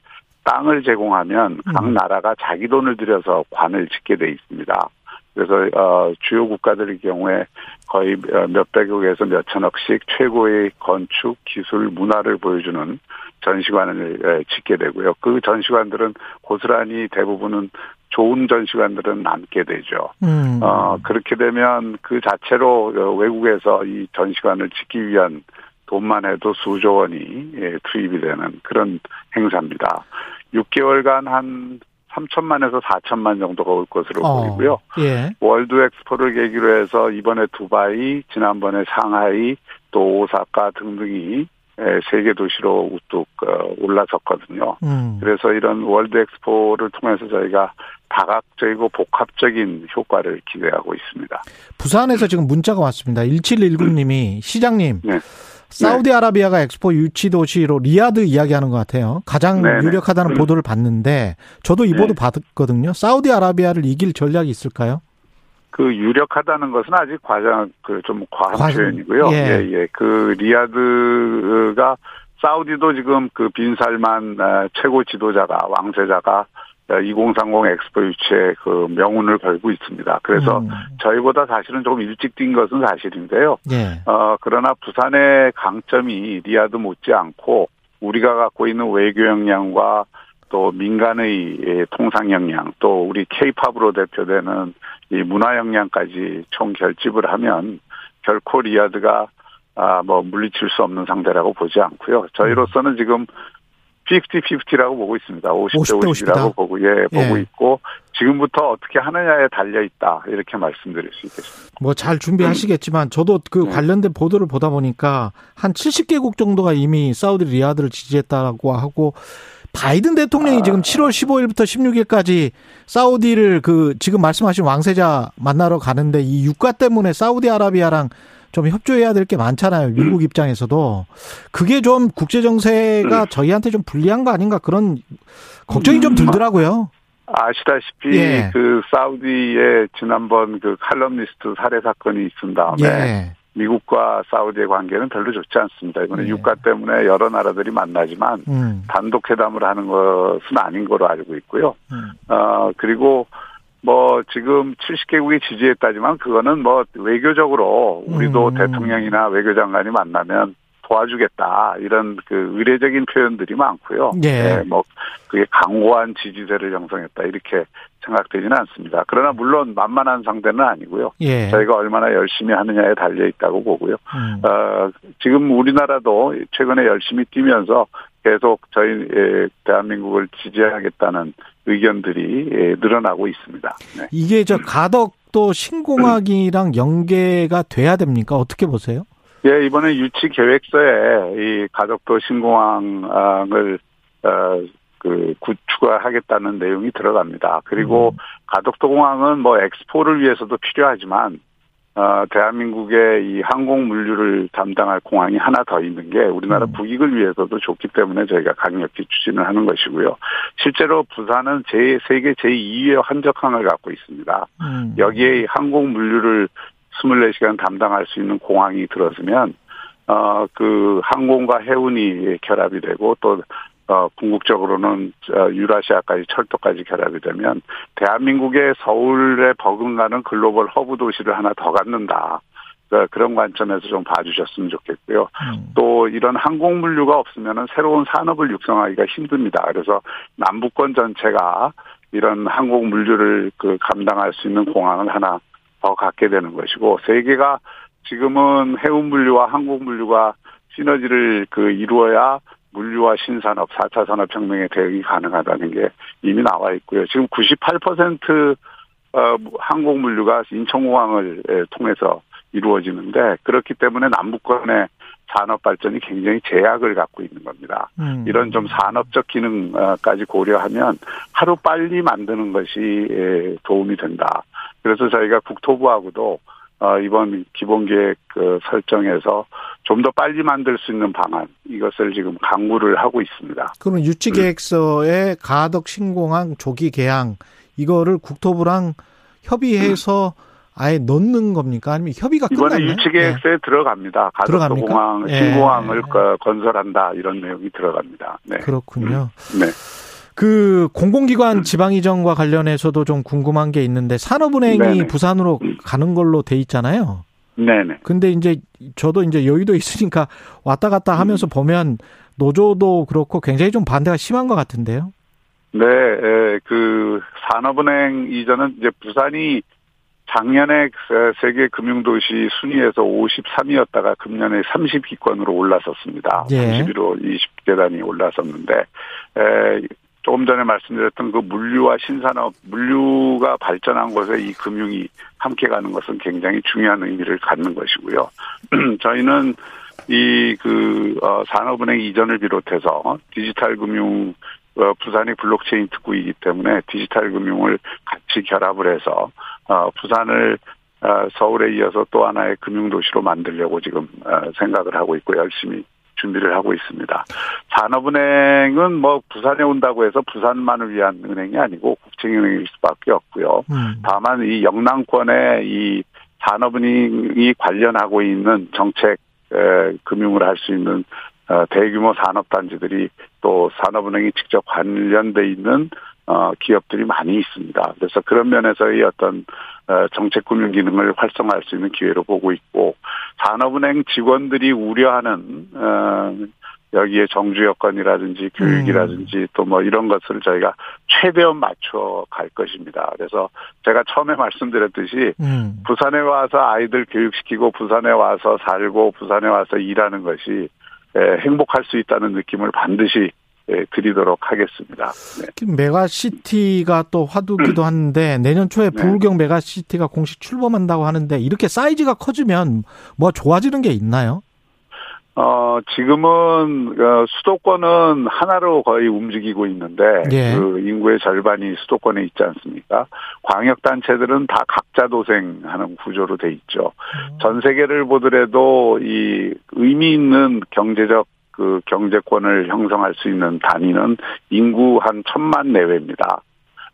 땅을 제공하면 각 음. 나라가 자기 돈을 들여서 관을 짓게 돼 있습니다. 그래서 어, 주요 국가들의 경우에 거의 몇백억에서 몇천억씩 최고의 건축, 기술, 문화를 보여주는 전시관을 짓게 되고요. 그 전시관들은 고스란히 대부분은 좋은 전시관들은 남게 되죠. 음. 어, 그렇게 되면 그 자체로 외국에서 이 전시관을 짓기 위한 돈만 해도 수조 원이 예, 투입이 되는 그런 행사입니다. 6개월간 한 3천만에서 4천만 정도가 올 것으로 어, 보이고요. 예. 월드 엑스포를 계기로 해서 이번에 두바이, 지난번에 상하이, 또 오사카 등등이 세계 도시로 우뚝 어, 올라섰거든요. 음. 그래서 이런 월드 엑스포를 통해서 저희가 다각적이고 복합적인 효과를 기대하고 있습니다. 부산에서 지금 문자가 왔습니다. 1719님이 시장님. 네. 사우디아라비아가 엑스포 유치 도시로 리야드 이야기하는 것 같아요. 가장 네네. 유력하다는 음. 보도를 봤는데 저도 이 네. 보도 봤거든요. 사우디아라비아를 이길 전략이 있을까요? 그 유력하다는 것은 아직 과장 그 좀 과한 과장, 표현이고요. 예. 예, 예. 그 리야드가 사우디도 지금 그 빈살만 아, 최고 지도자가 왕세자가 2030 엑스포 유치에 그 명운을 걸고 있습니다. 그래서 음. 저희보다 사실은 조금 일찍 뛴 것은 사실인데요. 예. 어, 그러나 부산의 강점이 리야드 못지않고 우리가 갖고 있는 외교 역량과 또 민간의 통상 역량, 또 우리 케이팝으로 대표되는 이 문화 역량까지 총 결집을 하면 결코 리야드가 아, 뭐 물리칠 수 없는 상대라고 보지 않고요. 저희로서는 지금 50-50라고 보고 있습니다. 50대 50이라고 보고 예, 보고 예. 있고 지금부터 어떻게 하느냐에 달려 있다 이렇게 말씀드릴 수 있겠습니다. 뭐 잘 준비하시겠지만 저도 그 네. 관련된 보도를 보다 보니까 한 70개국 정도가 이미 사우디 리야드를 지지했다고 하고 바이든 대통령이 아. 지금 7월 15일부터 16일까지 사우디를 그 지금 말씀하신 왕세자 만나러 가는데 이 유가 때문에 사우디아라비아랑 좀 협조해야 될 게 많잖아요. 미국 입장에서도 그게 좀 국제 정세가 저희한테 좀 불리한 거 아닌가 그런 걱정이 좀 들더라고요. 아시다시피 예. 그 사우디의 지난번 그 칼럼니스트 살해 사건이 있은 다음에 예. 미국과 사우디의 관계는 별로 좋지 않습니다. 이번에 네. 유가 때문에 여러 나라들이 만나지만 음. 단독 회담을 하는 것은 아닌 거로 알고 있고요. 음. 어 그리고 뭐 지금 70개국이 지지했다지만 그거는 뭐 외교적으로 우리도 음. 대통령이나 외교장관이 만나면 도와주겠다 이런 그 의례적인 표현들이 많고요. 예. 네, 뭐 그게 강고한 지지세를 형성했다 이렇게 생각되지는 않습니다. 그러나 물론 만만한 상대는 아니고요. 예. 저희가 얼마나 열심히 하느냐에 달려 있다고 보고요. 음. 어, 지금 우리나라도 최근에 열심히 뛰면서 계속 저희 대한민국을 지지하겠다는 의견들이 늘어나고 있습니다. 네. 이게 저 가덕도 신공항이랑 연계가 돼야 됩니까? 어떻게 보세요? 예, 이번에 유치 계획서에 이 가덕도 신공항을 어, 그 구축하겠다는 내용이 들어갑니다. 그리고 음. 가덕도 공항은 뭐 엑스포를 위해서도 필요하지만 어, 대한민국의 이 항공 물류를 담당할 공항이 하나 더 있는 게 우리나라 음. 국익을 위해서도 좋기 때문에 저희가 강력히 추진을 하는 것이고요. 실제로 부산은 제 세계 제2위의 환적항을 갖고 있습니다. 음. 여기에 항공 물류를 24시간 담당할 수 있는 공항이 들어서면 어, 그 항공과 해운이 결합이 되고 또 어, 궁극적으로는 어, 유라시아까지 철도까지 결합이 되면 대한민국의 서울에 버금가는 글로벌 허브 도시를 하나 더 갖는다. 그 그런 관점에서 좀 봐주셨으면 좋겠고요. 음. 또 이런 항공 물류가 없으면 새로운 산업을 육성하기가 힘듭니다. 그래서 남북권 전체가 이런 항공 물류를 그 감당할 수 있는 공항을 하나 더 갖게 되는 것이고 세계가 지금은 해운 물류와 항공 물류가 시너지를 그 이루어야 물류와 신산업 4차 산업혁명의 대응이 가능하다는 게 이미 나와 있고요. 지금 98% 어, 항공 물류가 인천공항을 통해서 이루어지는데 그렇기 때문에 남북권의 산업 발전이 굉장히 제약을 갖고 있는 겁니다. 음. 이런 좀 산업적 기능까지 고려하면 하루 빨리 만드는 것이 도움이 된다. 그래서 저희가 국토부하고도 어, 이번 기본계획 그 설정에서 좀 더 빨리 만들 수 있는 방안 이것을 지금 강구를 하고 있습니다. 그러면 유치계획서에 음. 가덕 신공항 조기 개항 이거를 국토부랑 협의해서 음. 아예 넣는 겁니까? 아니면 협의가 이번에 유치계획서에 네. 들어갑니다. 가덕도 공항 예. 신공항을 네. 건설한다 이런 내용이 들어갑니다. 네. 그렇군요. 음. 네. 그 공공기관 지방 이전과 관련해서도 좀 궁금한 게 있는데 산업은행이 네네. 부산으로 가는 걸로 돼 있잖아요. 네네. 근데 이제 저도 이제 여의도 있으니까 왔다 갔다 하면서 음. 보면 노조도 그렇고 굉장히 좀 반대가 심한 것 같은데요. 네, 그 산업은행 이전은 이제 부산이 작년에 세계 금융도시 순위에서 53위였다가 금년에 30위권으로 올라섰습니다. 예. 31호 20계단이 올라섰는데 에, 조금 전에 말씀드렸던 그 물류와 신산업, 물류가 발전한 곳에 이 금융이 함께 가는 것은 굉장히 중요한 의미를 갖는 것이고요. <clears throat> 저희는 이그 어, 산업은행 이전을 비롯해서 디지털 금융 어, 부산이 블록체인 특구이기 때문에 디지털 금융을 같이 결합을 해서 어, 부산을 어, 서울에 이어서 또 하나의 금융도시로 만들려고 지금 어, 생각을 하고 있고 열심히 준비를 하고 있습니다. 산업은행은 뭐 부산에 온다고 해서 부산만을 위한 은행이 아니고 국책은행일 수밖에 없고요. 음. 다만 이 영남권에 이 산업은행이 관련하고 있는 정책 금융을 할 수 있는 어, 대규모 산업단지들이 또 산업은행이 직접 관련돼 있는 어, 기업들이 많이 있습니다. 그래서 그런 면에서의 어떤 어, 정책 금융 기능을 활성화할 수 있는 기회로 보고 있고 산업은행 직원들이 우려하는 여기에 정주 여건이라든지 교육이라든지 음. 또 뭐 이런 것을 저희가 최대한 맞춰 갈 것입니다. 그래서 제가 처음에 말씀드렸듯이 음. 부산에 와서 아이들 교육시키고 부산에 와서 살고 부산에 와서 일하는 것이 행복할 수 있다는 느낌을 반드시 드리도록 하겠습니다. 네. 메가시티가 또 화두기도 음. 한데 내년 초에 네. 부울경 메가시티가 공식 출범한다고 하는데 이렇게 사이즈가 커지면 뭐 좋아지는 게 있나요? 어, 지금은, 어, 수도권은 하나로 거의 움직이고 있는데, 예. 그 인구의 절반이 수도권에 있지 않습니까? 광역 단체들은 다 각자 도생하는 구조로 돼 있죠. 음. 전 세계를 보더라도 이 의미 있는 경제적 그 경제권을 형성할 수 있는 단위는 인구 한 천만 내외입니다.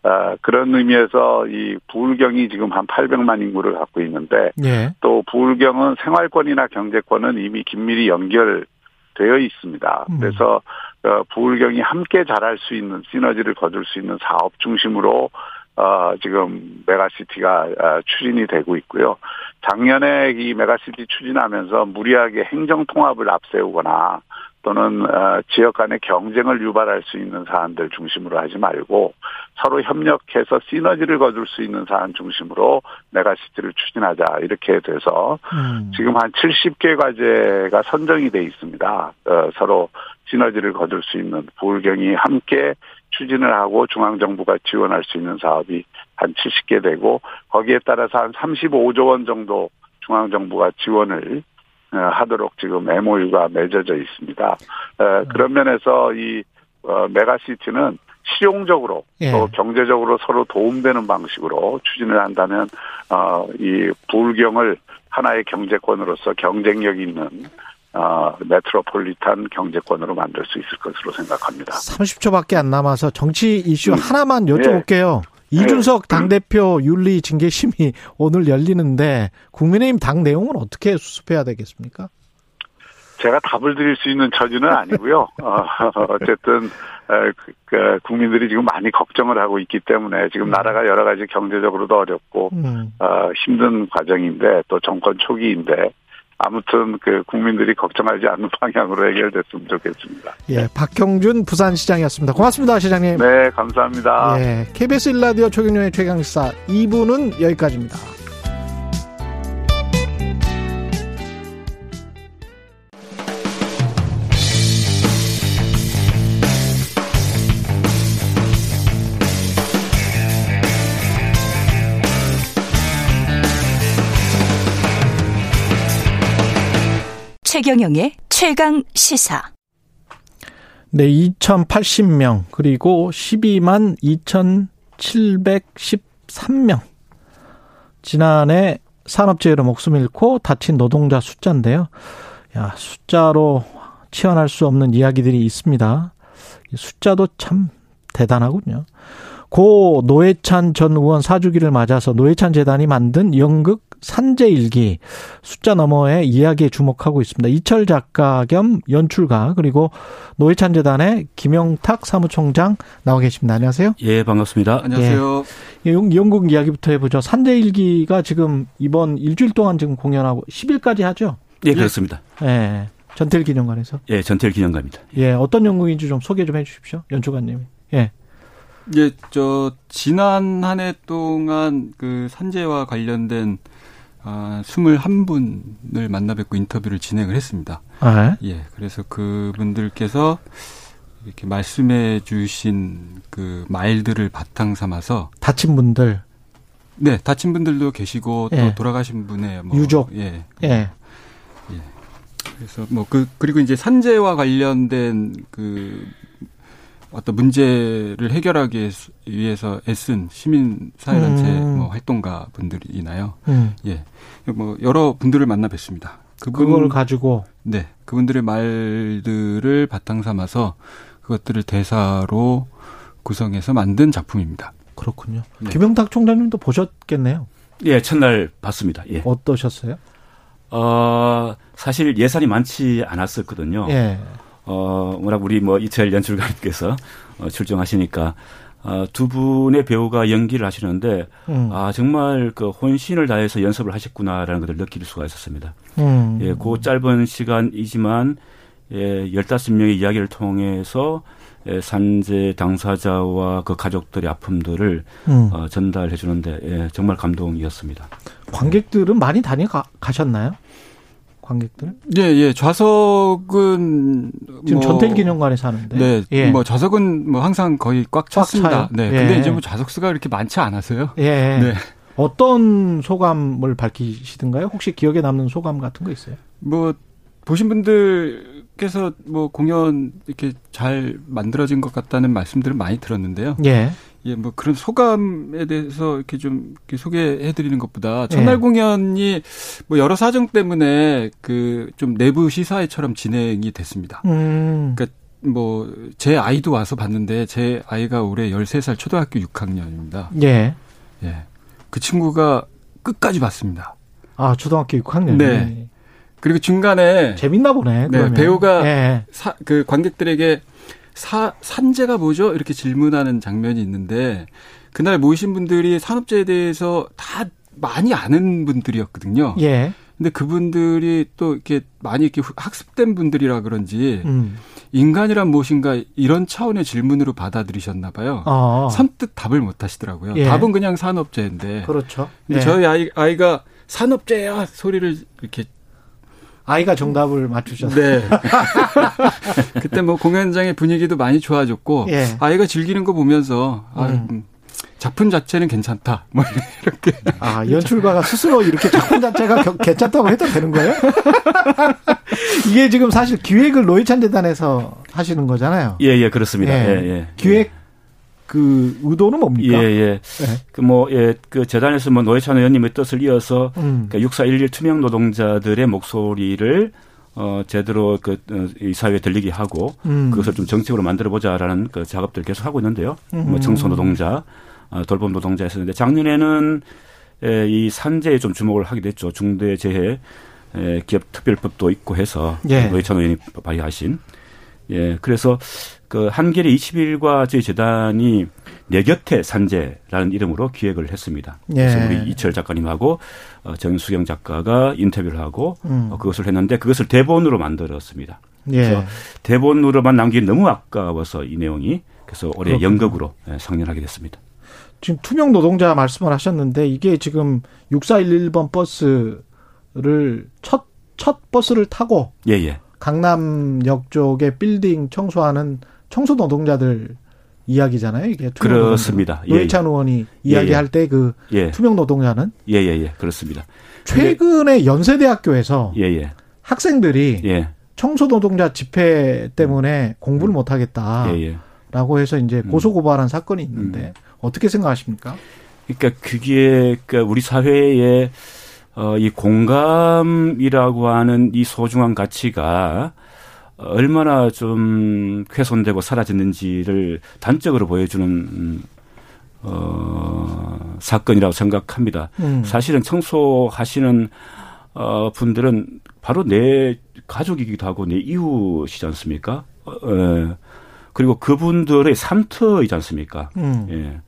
어, 그런 의미에서 이 부울경이 지금 한 800만 인구를 갖고 있는데 예. 또 부울경은 생활권이나 경제권은 이미 긴밀히 연결되어 있습니다. 음. 그래서 어, 부울경이 함께 잘할 수 있는 시너지를 거둘 수 있는 사업 중심으로 어, 지금 메가시티가 어, 추진이 되고 있고요. 작년에 이 메가시티 추진하면서 무리하게 행정 통합을 앞세우거나 또는 어, 지역 간의 경쟁을 유발할 수 있는 사안들 중심으로 하지 말고 서로 협력해서 시너지를 거둘 수 있는 사안 중심으로 메가시티를 추진하자 이렇게 돼서 음. 지금 한 70개 과제가 선정이 돼 있습니다. 어, 서로 시너지를 거둘 수 있는 부울경이 함께 추진을 하고 중앙정부가 지원할 수 있는 사업이 한 70개 되고 거기에 따라서 한 35조 원 정도 중앙정부가 지원을 어, 하도록 지금 MOU가 맺어져 있습니다. 어, 그런 면에서 이 어, 메가시티는 실용적으로 예. 또 경제적으로 서로 도움되는 방식으로 추진을 한다면 이 불경을 하나의 경제권으로서 경쟁력 있는 어, 메트로폴리탄 경제권으로 만들 수 있을 것으로 생각합니다. 30초밖에 안 남아서 정치 이슈 음. 하나만 여쭤볼게요. 예. 이준석 네. 당대표 윤리 징계심이 오늘 열리는데 국민의힘 당 내용은 어떻게 수습해야 되겠습니까? 제가 답을 드릴 수 있는 처지는 아니고요. <laughs> 어, 어쨌든 그, 그, 국민들이 지금 많이 걱정을 하고 있기 때문에 지금 음. 나라가 여러 가지 경제적으로도 어렵고 음. 어, 힘든 과정인데 또 정권 초기인데 아무튼 그 국민들이 걱정하지 않는 방향으로 해결됐으면 좋겠습니다. 예, 박형준 부산시장이었습니다. 고맙습니다, 시장님. 네, 감사합니다. 예, KBS 1라디오 최경영의 최강시사 2부는 여기까지입니다. 최경영의 최강 시사. 네, 2,080명 그리고 12만 2,713명. 지난해 산업재해로 목숨 잃고 다친 노동자 숫자인데요. 야, 숫자로 치환할 수 없는 이야기들이 있습니다. 숫자도 참 대단하군요. 고 노회찬 전 의원 사주기를 맞아서 노회찬 재단이 만든 연극 산재일기 숫자 너머의 이야기에 주목하고 있습니다. 이철 작가 겸 연출가 그리고 노회찬 재단의 김영탁 사무총장 나와 계십니다. 안녕하세요. 예, 반갑습니다. 안녕하세요. 예, 연극 이야기부터 해보죠. 산재일기가 지금 이번 일주일 동안 지금 공연하고 10일까지 하죠? 예, 그렇습니다. 예. 전태일 기념관에서. 예, 전태일 기념관입니다. 예, 어떤 연극인지 좀 소개 좀 해주십시오. 연출가님. 예. 예, 저 지난 한 해 동안 그 산재와 관련된 아, 21분을 만나 뵙고 인터뷰를 진행을 했습니다. 아, 예, 그래서 그분들께서 이렇게 말씀해 주신 그 말들을 바탕 삼아서 다친 분들 네, 다친 분들도 계시고 예. 또 돌아가신 분의 뭐 유족 예. 예. 예. 그래서 뭐 그 그리고 이제 산재와 관련된 그 어떤 문제를 해결하기 위해서 애쓴 시민 사회단체 음. 뭐 활동가 분들이나요. 음. 예, 뭐 여러 분들을 만나 뵀습니다. 그분, 그걸 가지고 네 그분들의 말들을 바탕 삼아서 그것들을 대사로 구성해서 만든 작품입니다. 그렇군요. 네. 김영탁 총장님도 보셨겠네요. 예, 첫날 봤습니다. 예. 어떠셨어요? 어, 사실 예산이 많지 않았었거든요. 예. 어, 워낙 우리 뭐 이철 연출가님께서 어, 출정하시니까 어, 두 분의 배우가 연기를 하시는데 음. 아 정말 그 혼신을 다해서 연습을 하셨구나라는 것을 느낄 수가 있었습니다. 음. 예, 그 짧은 시간이지만 예, 15명의 이야기를 통해서 예, 산재 당사자와 그 가족들의 아픔들을 음. 어, 전달해 주는데 예, 정말 감동이었습니다. 관객들은 많이 다녀가셨나요? 관객들? 예, 예. 좌석은 지금 뭐 전태일기념관에 사는데. 네. 예. 뭐 좌석은 뭐 항상 거의 꽉 찼습니다. 꽉 네. 예. 근데 이제 뭐 좌석 수가 그렇게 많지 않아서요. 예. 네. 어떤 소감을 밝히시던가요? 혹시 기억에 남는 소감 같은 거 있어요? 뭐 보신 분들께서 뭐 공연 이렇게 잘 만들어진 것 같다는 말씀들을 많이 들었는데요. 예. 예, 뭐 그런 소감에 대해서 이렇게 좀 이렇게 소개해 드리는 것보다 첫날 예. 공연이 뭐 여러 사정 때문에 그 좀 내부 시사회처럼 진행이 됐습니다. 음. 그러니까 뭐 제 아이도 와서 봤는데 제 아이가 올해 13살 초등학교 6학년입니다. 예. 예. 그 친구가 끝까지 봤습니다. 아, 초등학교 6학년. 네. 그리고 중간에 재밌나 보네. 네, 배우가 예. 사, 그 관객들에게 사, 산재가 뭐죠? 이렇게 질문하는 장면이 있는데 그날 모이신 분들이 산업재해에 대해서 다 많이 아는 분들이었거든요. 예. 근데 그분들이 또 이렇게 많이 이렇게 학습된 분들이라 그런지 음. 인간이란 무엇인가 이런 차원의 질문으로 받아들이셨나 봐요. 어. 선뜻 답을 못 하시더라고요. 예. 답은 그냥 산업재인데. 그렇죠. 근데 예. 저희 아이, 아이가 산업재야 소리를 이렇게 아이가 정답을 맞추셨어요. 네. <laughs> 그때 뭐 공연장의 분위기도 많이 좋아졌고 예. 아이가 즐기는 거 보면서 아, 음. 음 작품 자체는 괜찮다. <laughs> 뭐 이렇게. 아 연출가가 스스로 이렇게 작품 자체가 괜찮다고 해도 되는 거예요? <laughs> 이게 지금 사실 기획을 노회찬 재단에서 하시는 거잖아요. 예, 예, 그렇습니다. 예, 예. 예. 기획 그 의도는 뭡니까? 예, 예. 네. 그 뭐, 예, 그 재단에서 뭐 노회찬 의원님의 뜻을 이어서 음. 그러니까 6411 투명 노동자들의 목소리를 어, 제대로 그, 어, 이 사회에 들리게 하고 음. 그것을 좀 정책으로 만들어 보자라는 그 작업들을 계속 하고 있는데요. 음. 뭐 청소 노동자, 어, 돌봄 노동자 였었는데 작년에는 에, 이 산재에 좀 주목을 하게 됐죠. 중대재해 에, 기업 특별법도 있고 해서 예. 노회찬 의원이 발의하신 예, 그래서 그 한겨레 20일과 저희 재단이 내 곁에 산재라는 이름으로 기획을 했습니다. 예. 그래서 우리 이철 작가님하고 어, 정수경 작가가 인터뷰를 하고 음. 어, 그것을 했는데 그것을 대본으로 만들었습니다. 예. 그래서 대본으로만 남기기 너무 아까워서 이 내용이 그래서 올해 그렇군요. 연극으로 예, 상연하게 됐습니다. 지금 투명 노동자 말씀을 하셨는데 이게 지금 6411번 버스를 첫, 첫 버스를 타고 예, 예. 강남역 쪽에 빌딩 청소하는 청소 노동자들 이야기잖아요. 이게 그렇습니다. 예, 노회찬 예, 의원이 이야기할 예, 때그 예. 투명 노동자는 예예예 예, 그렇습니다. 최근에 연세대학교에서 학생들이 청소 노동자 집회 때문에 공부를 음. 못 하겠다라고 해서 이제 음. 고소 고발한 사건이 있는데 음. 어떻게 생각하십니까? 그러니까 그게 그러니까 우리 사회에 어, 이 공감이라고 하는 이 소중한 가치가 얼마나 좀 훼손되고 사라졌는지를 단적으로 보여주는 음, 어, 사건이라고 생각합니다. 음. 사실은 청소하시는 어, 분들은 바로 내 가족이기도 하고 내 이웃이지 않습니까? 어, 어, 그리고 그분들의 삼터이지 않습니까? 음. 예.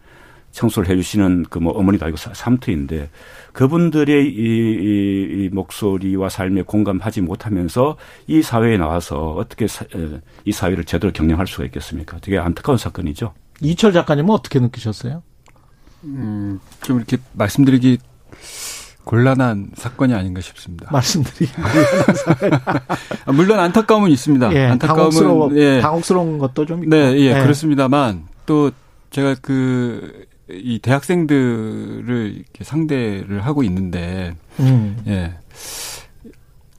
청소를 해주시는 그 뭐 어머니도 아니고 삼터인데 그분들의 이, 이, 이 목소리와 삶에 공감하지 못하면서 이 사회에 나와서 어떻게 사, 이 사회를 제대로 경영할 수가 있겠습니까? 되게 안타까운 사건이죠. 이철 작가님은 어떻게 느끼셨어요? 음, 좀 이렇게 말씀드리기 곤란한 사건이 아닌가 싶습니다. 말씀드리기 <laughs> 곤란한 사건. 아, 물론 안타까움은 있습니다. 예, 안타까움은 당혹스러워, 예, 당혹스러운 것도 좀 있고. 네, 예, 예. 그렇습니다만 또 제가 그 이 대학생들을 이렇게 상대를 하고 있는데, 음. 예.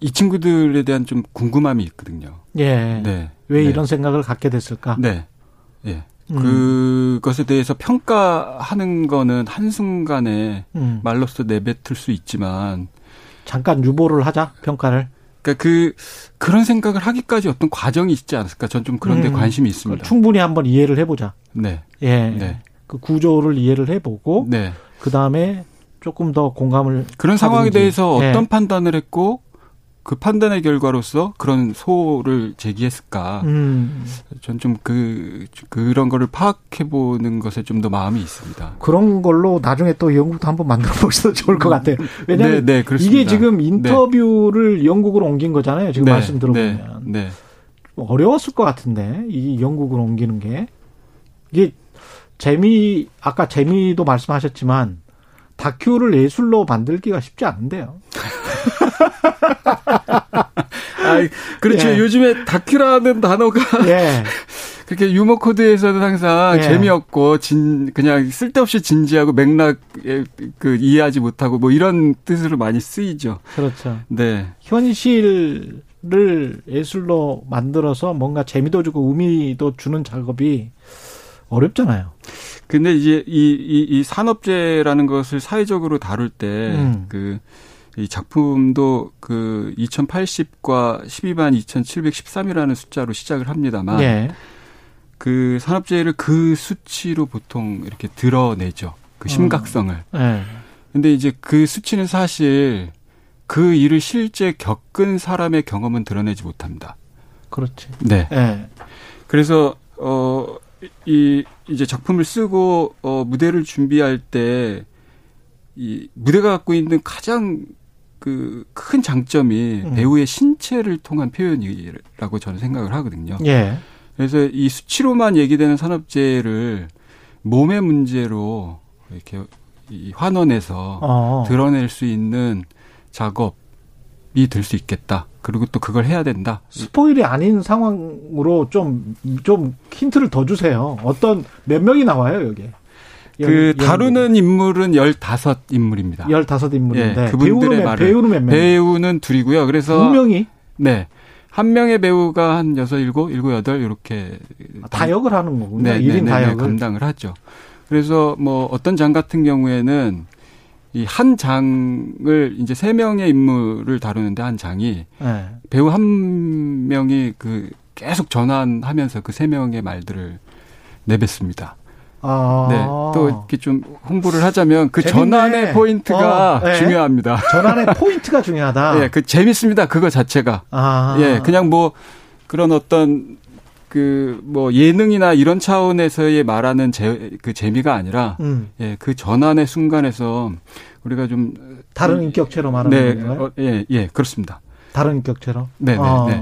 이 친구들에 대한 좀 궁금함이 있거든요. 예. 네. 왜 네. 이런 생각을 갖게 됐을까? 네. 예. 음. 그것에 대해서 평가하는 거는 한순간에 음. 말로써 내뱉을 수 있지만 잠깐 유보를 하자 평가를 그러니까 그 그런 생각을 하기까지 어떤 과정이 있지 않았을까? 전 좀 그런 데 음, 관심이 있습니다. 충분히 한번 이해를 해 보자. 네. 예. 네. 그 구조를 이해를 해 보고 네. 그 다음에 조금 더 공감을 그런 상황에 대해서 어떤 예. 판단을 했고 그 판단의 결과로서 그런 소를 제기했을까? 음. 전좀 그 그런 거를 파악해 보는 것에 좀 더 마음이 있습니다. 그런 걸로 나중에 또 영국도 한번 만들어 보셔도 좋을 것 같아요. 왜냐하면 네, 네, 이게 지금 네. 인터뷰를 네. 영국으로 옮긴 거잖아요. 지금 네, 말씀 들어보면 네, 어려웠을 것 같은데 이 영국으로 옮기는 게 이게 재미 아까 재미도 말씀하셨지만 다큐를 예술로 만들기가 쉽지 않은데요. <laughs> 아, 그렇죠. 예. 요즘에 다큐라는 단어가 예. <laughs> 그렇게 유머 코드에서는 항상 예. 재미없고 진 그냥 쓸데없이 진지하고 맥락 그 이해하지 못하고 뭐 이런 뜻으로 많이 쓰이죠. 그렇죠. 네. 현실을 예술로 만들어서 뭔가 재미도 주고 의미도 주는 작업이 어렵잖아요. 근데 이제 이, 이, 이 산업재라는 것을 사회적으로 다룰 때그 음. 그이 작품도 그 2080과 12만 2713이라는 숫자로 시작을 합니다만 네. 그 산업재해를 그 수치로 보통 이렇게 드러내죠. 그 심각성을. 어. 네. 근데 이제 그 수치는 사실 그 일을 실제 겪은 사람의 경험은 드러내지 못합니다. 그렇지. 네. 네. 그래서 어 이 이제 작품을 쓰고 어 무대를 준비할 때 이 무대가 갖고 있는 가장 그 큰 장점이 음. 배우의 신체를 통한 표현이라고 저는 생각을 하거든요. 예. 그래서 이 수치로만 얘기되는 산업재해를 몸의 문제로 이렇게 이 환원해서 어. 드러낼 수 있는 작업이 될 수 있겠다. 그리고 또 그걸 해야 된다. 스포일이 아닌 상황으로 좀, 좀 힌트를 더 주세요. 어떤, 몇 명이 나와요, 여기? 그 다루는 인물은 15인물입니다. 15인물인데. 예, 그분들의 배우는, 배우는 몇 명? 배우는 둘이고요. 그래서. 두 명이? 네. 한 명의 배우가 한 여섯, 일곱, 일곱, 여덟 이렇게 아, 다 역을 하는 거군요. 네, 1인 네, 네, 다 역을 감당을 하죠. 그래서 뭐 어떤 장 같은 경우에는 이 한 장을 이제 세 명의 인물을 다루는데 한 장이 네. 배우 한 명이 그 계속 전환하면서 그 세 명의 말들을 내뱉습니다. 아. 네. 또 이렇게 좀 홍보를 하자면 그 재밌네. 전환의 포인트가 어, 네. 중요합니다. <laughs> 전환의 포인트가 중요하다. 예, 그 재밌습니다. 그거 자체가. 아. 예, 그냥 뭐 그런 어떤 그 뭐 예능이나 이런 차원에서의 말하는 제, 그 재미가 아니라 음. 예, 그 전환의 순간에서 우리가 좀 다른 인격체로 말하는 네, 건가요? 어, 예, 예, 그렇습니다. 다른 인격체로? 네, 네, 아. 네.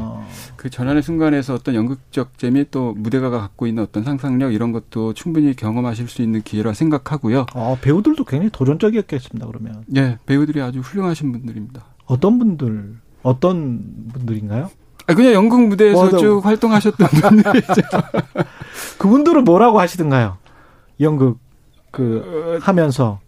그 전환의 순간에서 어떤 연극적 재미 또 무대가 갖고 있는 어떤 상상력 이런 것도 충분히 경험하실 수 있는 기회라 생각하고요. 아, 배우들도 굉장히 도전적이었겠습니다. 그러면. 네, 배우들이 아주 훌륭하신 분들입니다. 어떤 분들, 어떤 분들인가요? 아, 그냥 연극 무대에서 뭐, 쭉 활동하셨던 분들이죠. <laughs> 그분들은 뭐라고 하시던가요? 연극 그 하면서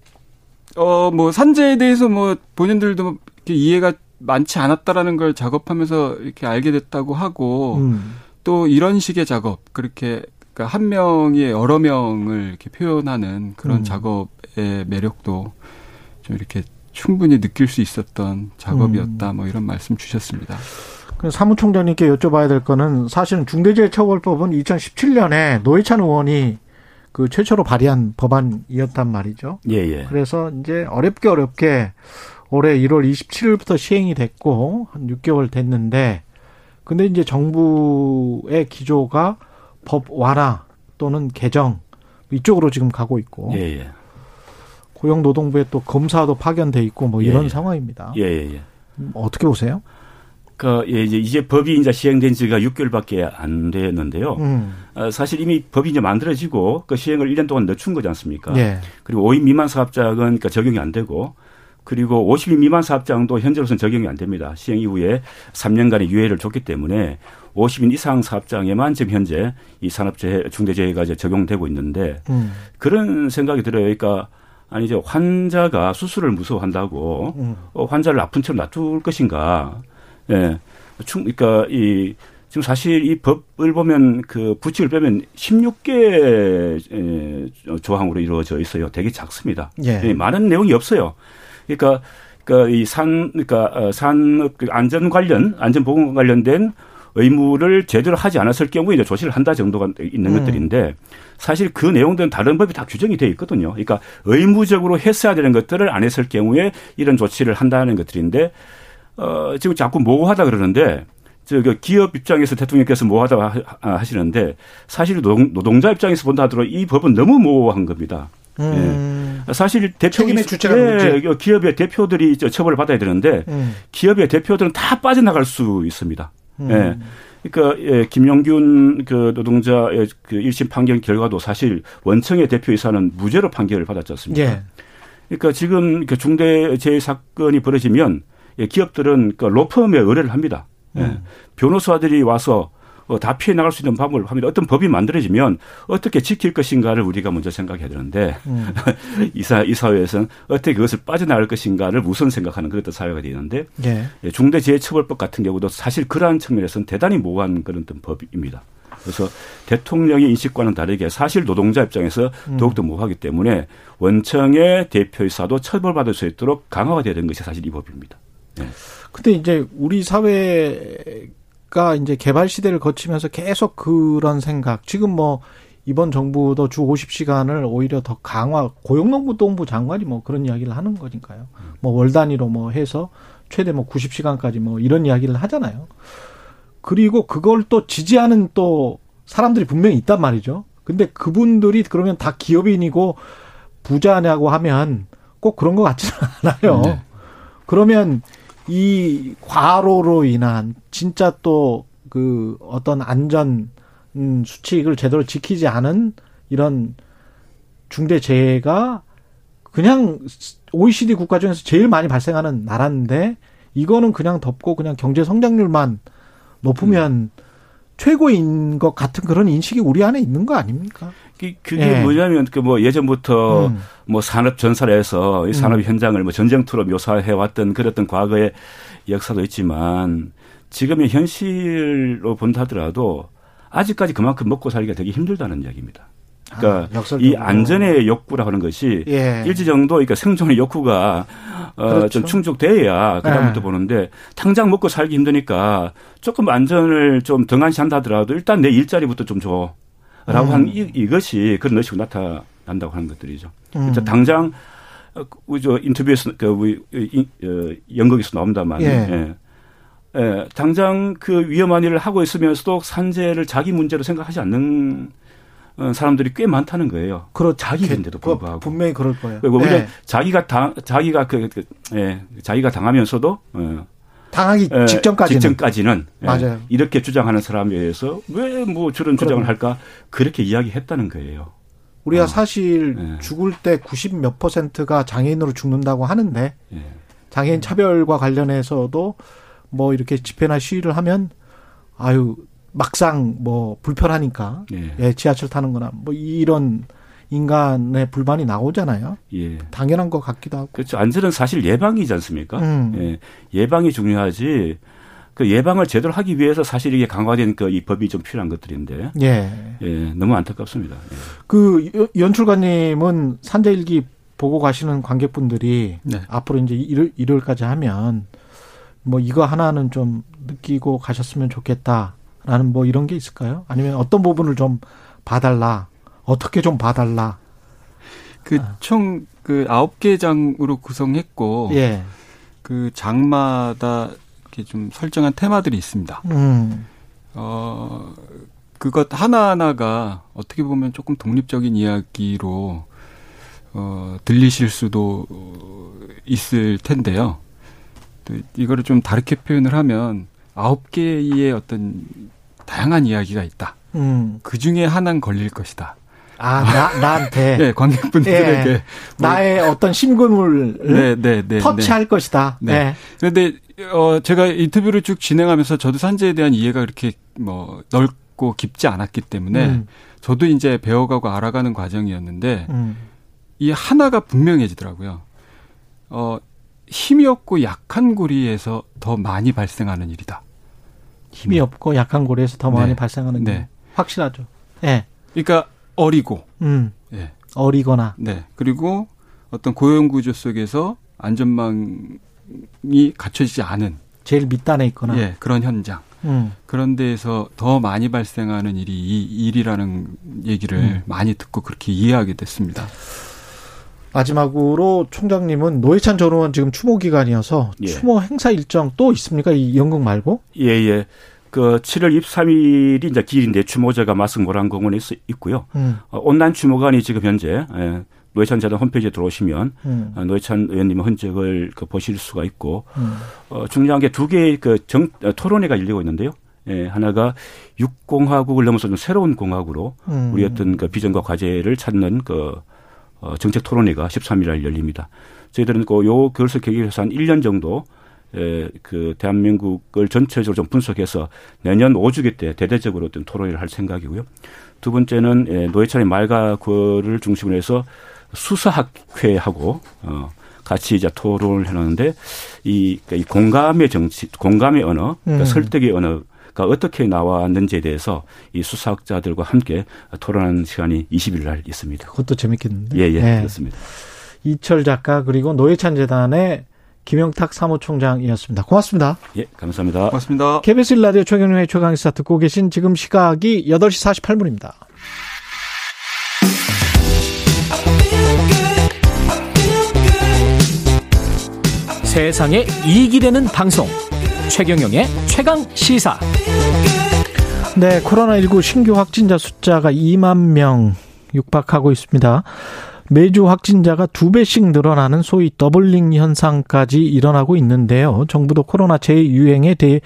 어 뭐 산재에 대해서 뭐 본인들도 이해가 많지 않았다라는 걸 작업하면서 이렇게 알게 됐다고 하고 음. 또 이런 식의 작업 그렇게 그러니까 한 명이 여러 명을 이렇게 표현하는 그런 음. 작업의 매력도 좀 이렇게 충분히 느낄 수 있었던 작업이었다 음. 뭐 이런 말씀 주셨습니다. 사무총장님께 여쭤봐야 될 거는 사실은 중대재해처벌법은 2017년에 노회찬 의원이 그 최초로 발의한 법안이었단 말이죠. 예, 예. 그래서 이제 어렵게 어렵게 올해 1월 27일부터 시행이 됐고 한 6개월 됐는데 근데 이제 정부의 기조가 법 완화 또는 개정 이쪽으로 지금 가고 있고 예, 예. 고용노동부에 또 검사도 파견돼 있고 뭐 이런 예, 예. 상황입니다. 예, 예, 예. 어떻게 보세요? 그 이제 이제 법이 이제 시행된 지가 6개월밖에 안 됐는데요. 음. 어, 사실 이미 법이 이제 만들어지고 그 시행을 1년 동안 늦춘 거지 않습니까? 예. 그리고 5인 미만 사업자는 그러니까 적용이 안 되고 그리고 50인 미만 사업장도 현재로서는 적용이 안 됩니다. 시행 이후에 3년간의 유예를 줬기 때문에 50인 이상 사업장에만 지금 현재 이 산업재해 중대재해가 이제 적용되고 있는데 음. 그런 생각이 들어요. 그러니까 아니 이제 환자가 수술을 무서워한다고 음. 어, 환자를 아픈 채로 놔둘 것인가? 예. 충 그러니까 이 지금 사실 이 법을 보면 그 부칙을 빼면 16개 조항으로 이루어져 있어요. 되게 작습니다. 예. 예. 많은 내용이 없어요. 그러니까 그러니까 이 산, 그러니까 어, 산그 안전 관련, 안전 보건 관련된 의무를 제대로 하지 않았을 경우에 이제 조치를 한다 정도가 있는 음. 것들인데 사실 그 내용들은 다른 법이 다 규정이 되어 있거든요. 그러니까 의무적으로 했어야 되는 것들을 안 했을 경우에 이런 조치를 한다는 것들인데 어 지금 자꾸 모호하다 그러는데 저 기업 입장에서 대통령께서 모호하다 하시는데 사실 노동, 자 입장에서 본다 하더라도 이 법은 너무 모호한 겁니다. 음. 예. 사실 대표 책임의 주체가 예, 기업의 대표들이 처벌을 받아야 되는데 음. 기업의 대표들은 다 빠져나갈 수 있습니다. 음. 예. 그러니까 예, 김영균 그 노동자의 그 1심 판결 결과도 사실 원청의 대표이사는 무죄로 판결을 받았지 않습니까? 예. 그러니까 지금 그 중대 재해 사건이 벌어지면 예, 기업들은 그 로펌에 의뢰를 합니다. 예. 음. 변호사들이 와서 어, 다 피해 나갈 수 있는 방법을 합니다. 어떤 법이 만들어지면 어떻게 지킬 것인가를 우리가 먼저 생각해야 되는데 음. <laughs> 이사 이 사회에서는 어떻게 그것을 빠져나갈 것인가를 우선 생각하는 그런 사회가 되는데 예. 예. 중대재해처벌법 같은 경우도 사실 그러한 측면에서는 대단히 모호한 그런 법입니다. 그래서 대통령의 인식과는 다르게 사실 노동자 입장에서 음. 더욱더 모호하기 때문에 원청의 대표이사도 처벌받을 수 있도록 강화가 되는 것이 사실 이 법입니다. 네. 근데 이제 우리 사회 가 이제 개발 시대를 거치면서 계속 그런 생각. 지금 뭐 이번 정부도 주 50시간을 오히려 더 강화, 고용노동부 장관이 뭐 그런 이야기를 하는 거니까요. 뭐 월 단위로 뭐 해서 최대 뭐 90시간까지 뭐 이런 이야기를 하잖아요. 그리고 그걸 또 지지하는 또 사람들이 분명히 있단 말이죠. 근데 그분들이 그러면 다 기업인이고 부자냐고 하면 꼭 그런 것 같지는 <laughs> 않아요. 네. 그러면 이 과로로 인한 진짜 또 그 어떤 안전 음, 수칙을 제대로 지키지 않은 이런 중대 재해가 그냥 OECD 국가 중에서 제일 많이 발생하는 나라인데 이거는 그냥 덮고 그냥 경제 성장률만 높으면 음. 최고인 것 같은 그런 인식이 우리 안에 있는 거 아닙니까? 그게 예. 뭐냐면 그 뭐 예전부터 음. 뭐 산업 전설에서 이 산업 음. 현장을 뭐 전쟁투로 묘사해 왔던 그랬던 과거의 역사도 있지만 지금의 현실로 본다 하더라도 아직까지 그만큼 먹고 살기가 되게 힘들다는 이야기입니다. 그러니까 아, 이 안전의 욕구라고 하는 것이 예. 일지 정도 그러니까 생존의 욕구가 어, 그렇죠. 좀 충족돼야 그다음부터 예. 보는데 당장 먹고 살기 힘드니까 조금 안전을 좀 등한시한다 하더라도 일단 내 일자리부터 좀 줘. 라고 음. 하는 이, 이것이 그런 의식으로 나타난다고 하는 것들이죠. 음. 당장 어, 저 인터뷰에서 그 우리 어, 연극에서 나옵니다만 예. 예. 예. 당장 그 위험한 일을 하고 있으면서도 산재를 자기 문제로 생각하지 않는 어, 사람들이 꽤 많다는 거예요. 그렇 자기 인데도 불구하고 분명히 그럴 거예요. 그리고 예. 자기가 당 자기가 그, 그 예, 자기가 당하면서도 어, 당하기 예, 직전까지는 직전까지는 예, 맞아요. 이렇게 주장하는 사람에 의해서 왜 뭐 저런 주장을 할까 그렇게 이야기했다는 거예요. 우리가 어. 사실 예. 죽을 때 90 몇 퍼센트가 장애인으로 죽는다고 하는데 예. 장애인 차별과 관련해서도 뭐 이렇게 집회나 시위를 하면 아유 막상 뭐 불편하니까 예. 예 지하철 타는 거나 뭐 이런 인간의 불만이 나오잖아요. 예. 당연한 것 같기도 하고. 그렇죠. 안전은 사실 예방이지 않습니까? 음. 예. 예방이 중요하지. 그 예방을 제대로 하기 위해서 사실 이게 강화된 그 이 법이 좀 필요한 것들인데. 예. 예. 너무 안타깝습니다. 예. 그 연출관님은 산재일기 보고 가시는 관객분들이 네. 앞으로 이제 일월, 일월까지 하면 뭐 이거 하나는 좀 느끼고 가셨으면 좋겠다라는 뭐 이런 게 있을까요? 아니면 어떤 부분을 좀 봐달라. 어떻게 좀 봐달라. 그 총그 그 아홉 개 장으로 구성했고 예. 그 장마다 이렇게 좀 설정한 테마들이 있습니다. 음. 어 그것 하나 하나가 어떻게 보면 조금 독립적인 이야기로 어 들리실 수도 있을 텐데요. 이거를 좀 다르게 표현을 하면 아홉 개의 어떤 다양한 이야기가 있다. 음. 그 중에 하나는 걸릴 것이다. 아, 나, 나한테. 네, <laughs> 관객분들에게. 예, 나의 어떤 심근을 네, 네, 네, 터치할 네. 것이다. 네. 네. 그런데, 어, 제가 인터뷰를 쭉 진행하면서 저도 산재에 대한 이해가 그렇게 뭐 넓고 깊지 않았기 때문에 음. 저도 이제 배워가고 알아가는 과정이었는데 음. 이 하나가 분명해지더라고요. 어, 힘이 없고 약한 고리에서 더 많이 발생하는 일이다. 힘이 없고 약한 고리에서 더 많이 네. 발생하는 네. 일. 확실하죠. 예. 네. 그러니까 어리고, 음. 예. 어리거나, 네. 그리고 어떤 고용 구조 속에서 안전망 갖춰지지 않은 제일 밑단에 있거나 예, 그런 현장. 음. 그런 데에서 더 많이 발생하는 일이 이 일이라는 얘기를 음. 많이 듣고 그렇게 이해하게 됐습니다. 마지막으로 총장님은 노회찬 전 의원 지금 추모 기간이어서 예. 추모 행사 일정 또 있습니까? 이 연극 말고? 예, 예. 그 7월 23일이 이제 길인데 추모제가 마승 모란 공원에 있고요. 음. 어, 온라인 추모관이 지금 현재 예, 노회찬 재단 홈페이지에 들어오시면 음. 어, 노회찬 의원님의 흔적을 그 보실 수가 있고 음. 어, 중요한 게 두 개의 그 정, 어, 토론회가 열리고 있는데요. 예, 하나가 육공화국을 넘어서 는 새로운 공화국으로 음. 우리 어떤 그 비전과 과제를 찾는 그 어, 정책 토론회가 13일 날 열립니다. 저희들은 그요 그것을 계기해서 한 1년 정도 에, 그 대한민국을 전체적으로 좀 분석해서 내년 5주기 때 대대적으로 어떤 토론회를 할 생각이고요. 두 번째는 에, 노회찬의 말과 구를 중심으로 해서 수사학회하고 어 같이 이제 토론을 해놓는데 이, 그러니까 이 공감의 정치, 공감의 언어, 그러니까 음. 설득의 언어 가 어떻게 나왔는지에 대해서 이 수사학자들과 함께 토론하는 시간이 20일 날 있습니다. 그것도 재밌겠는데. 예, 예, 네. 그렇습니다. 이철 작가 그리고 노회찬 재단의 김영탁 사무총장이었습니다. 고맙습니다. 예, 감사합니다. 고맙습니다. KBS 라디오 최경영의 최강시사 듣고 계신 지금 시각이 8시 48분입니다. 세상에 이익이 되는 방송 최경영의 최강 시사 네 코로나19 신규 확진자 숫자가 2만 명 육박하고 있습니다 매주 확진자가 두 배씩 늘어나는 소위 더블링 현상까지 일어나고 있는데요. 정부도 코로나 재유행에 대해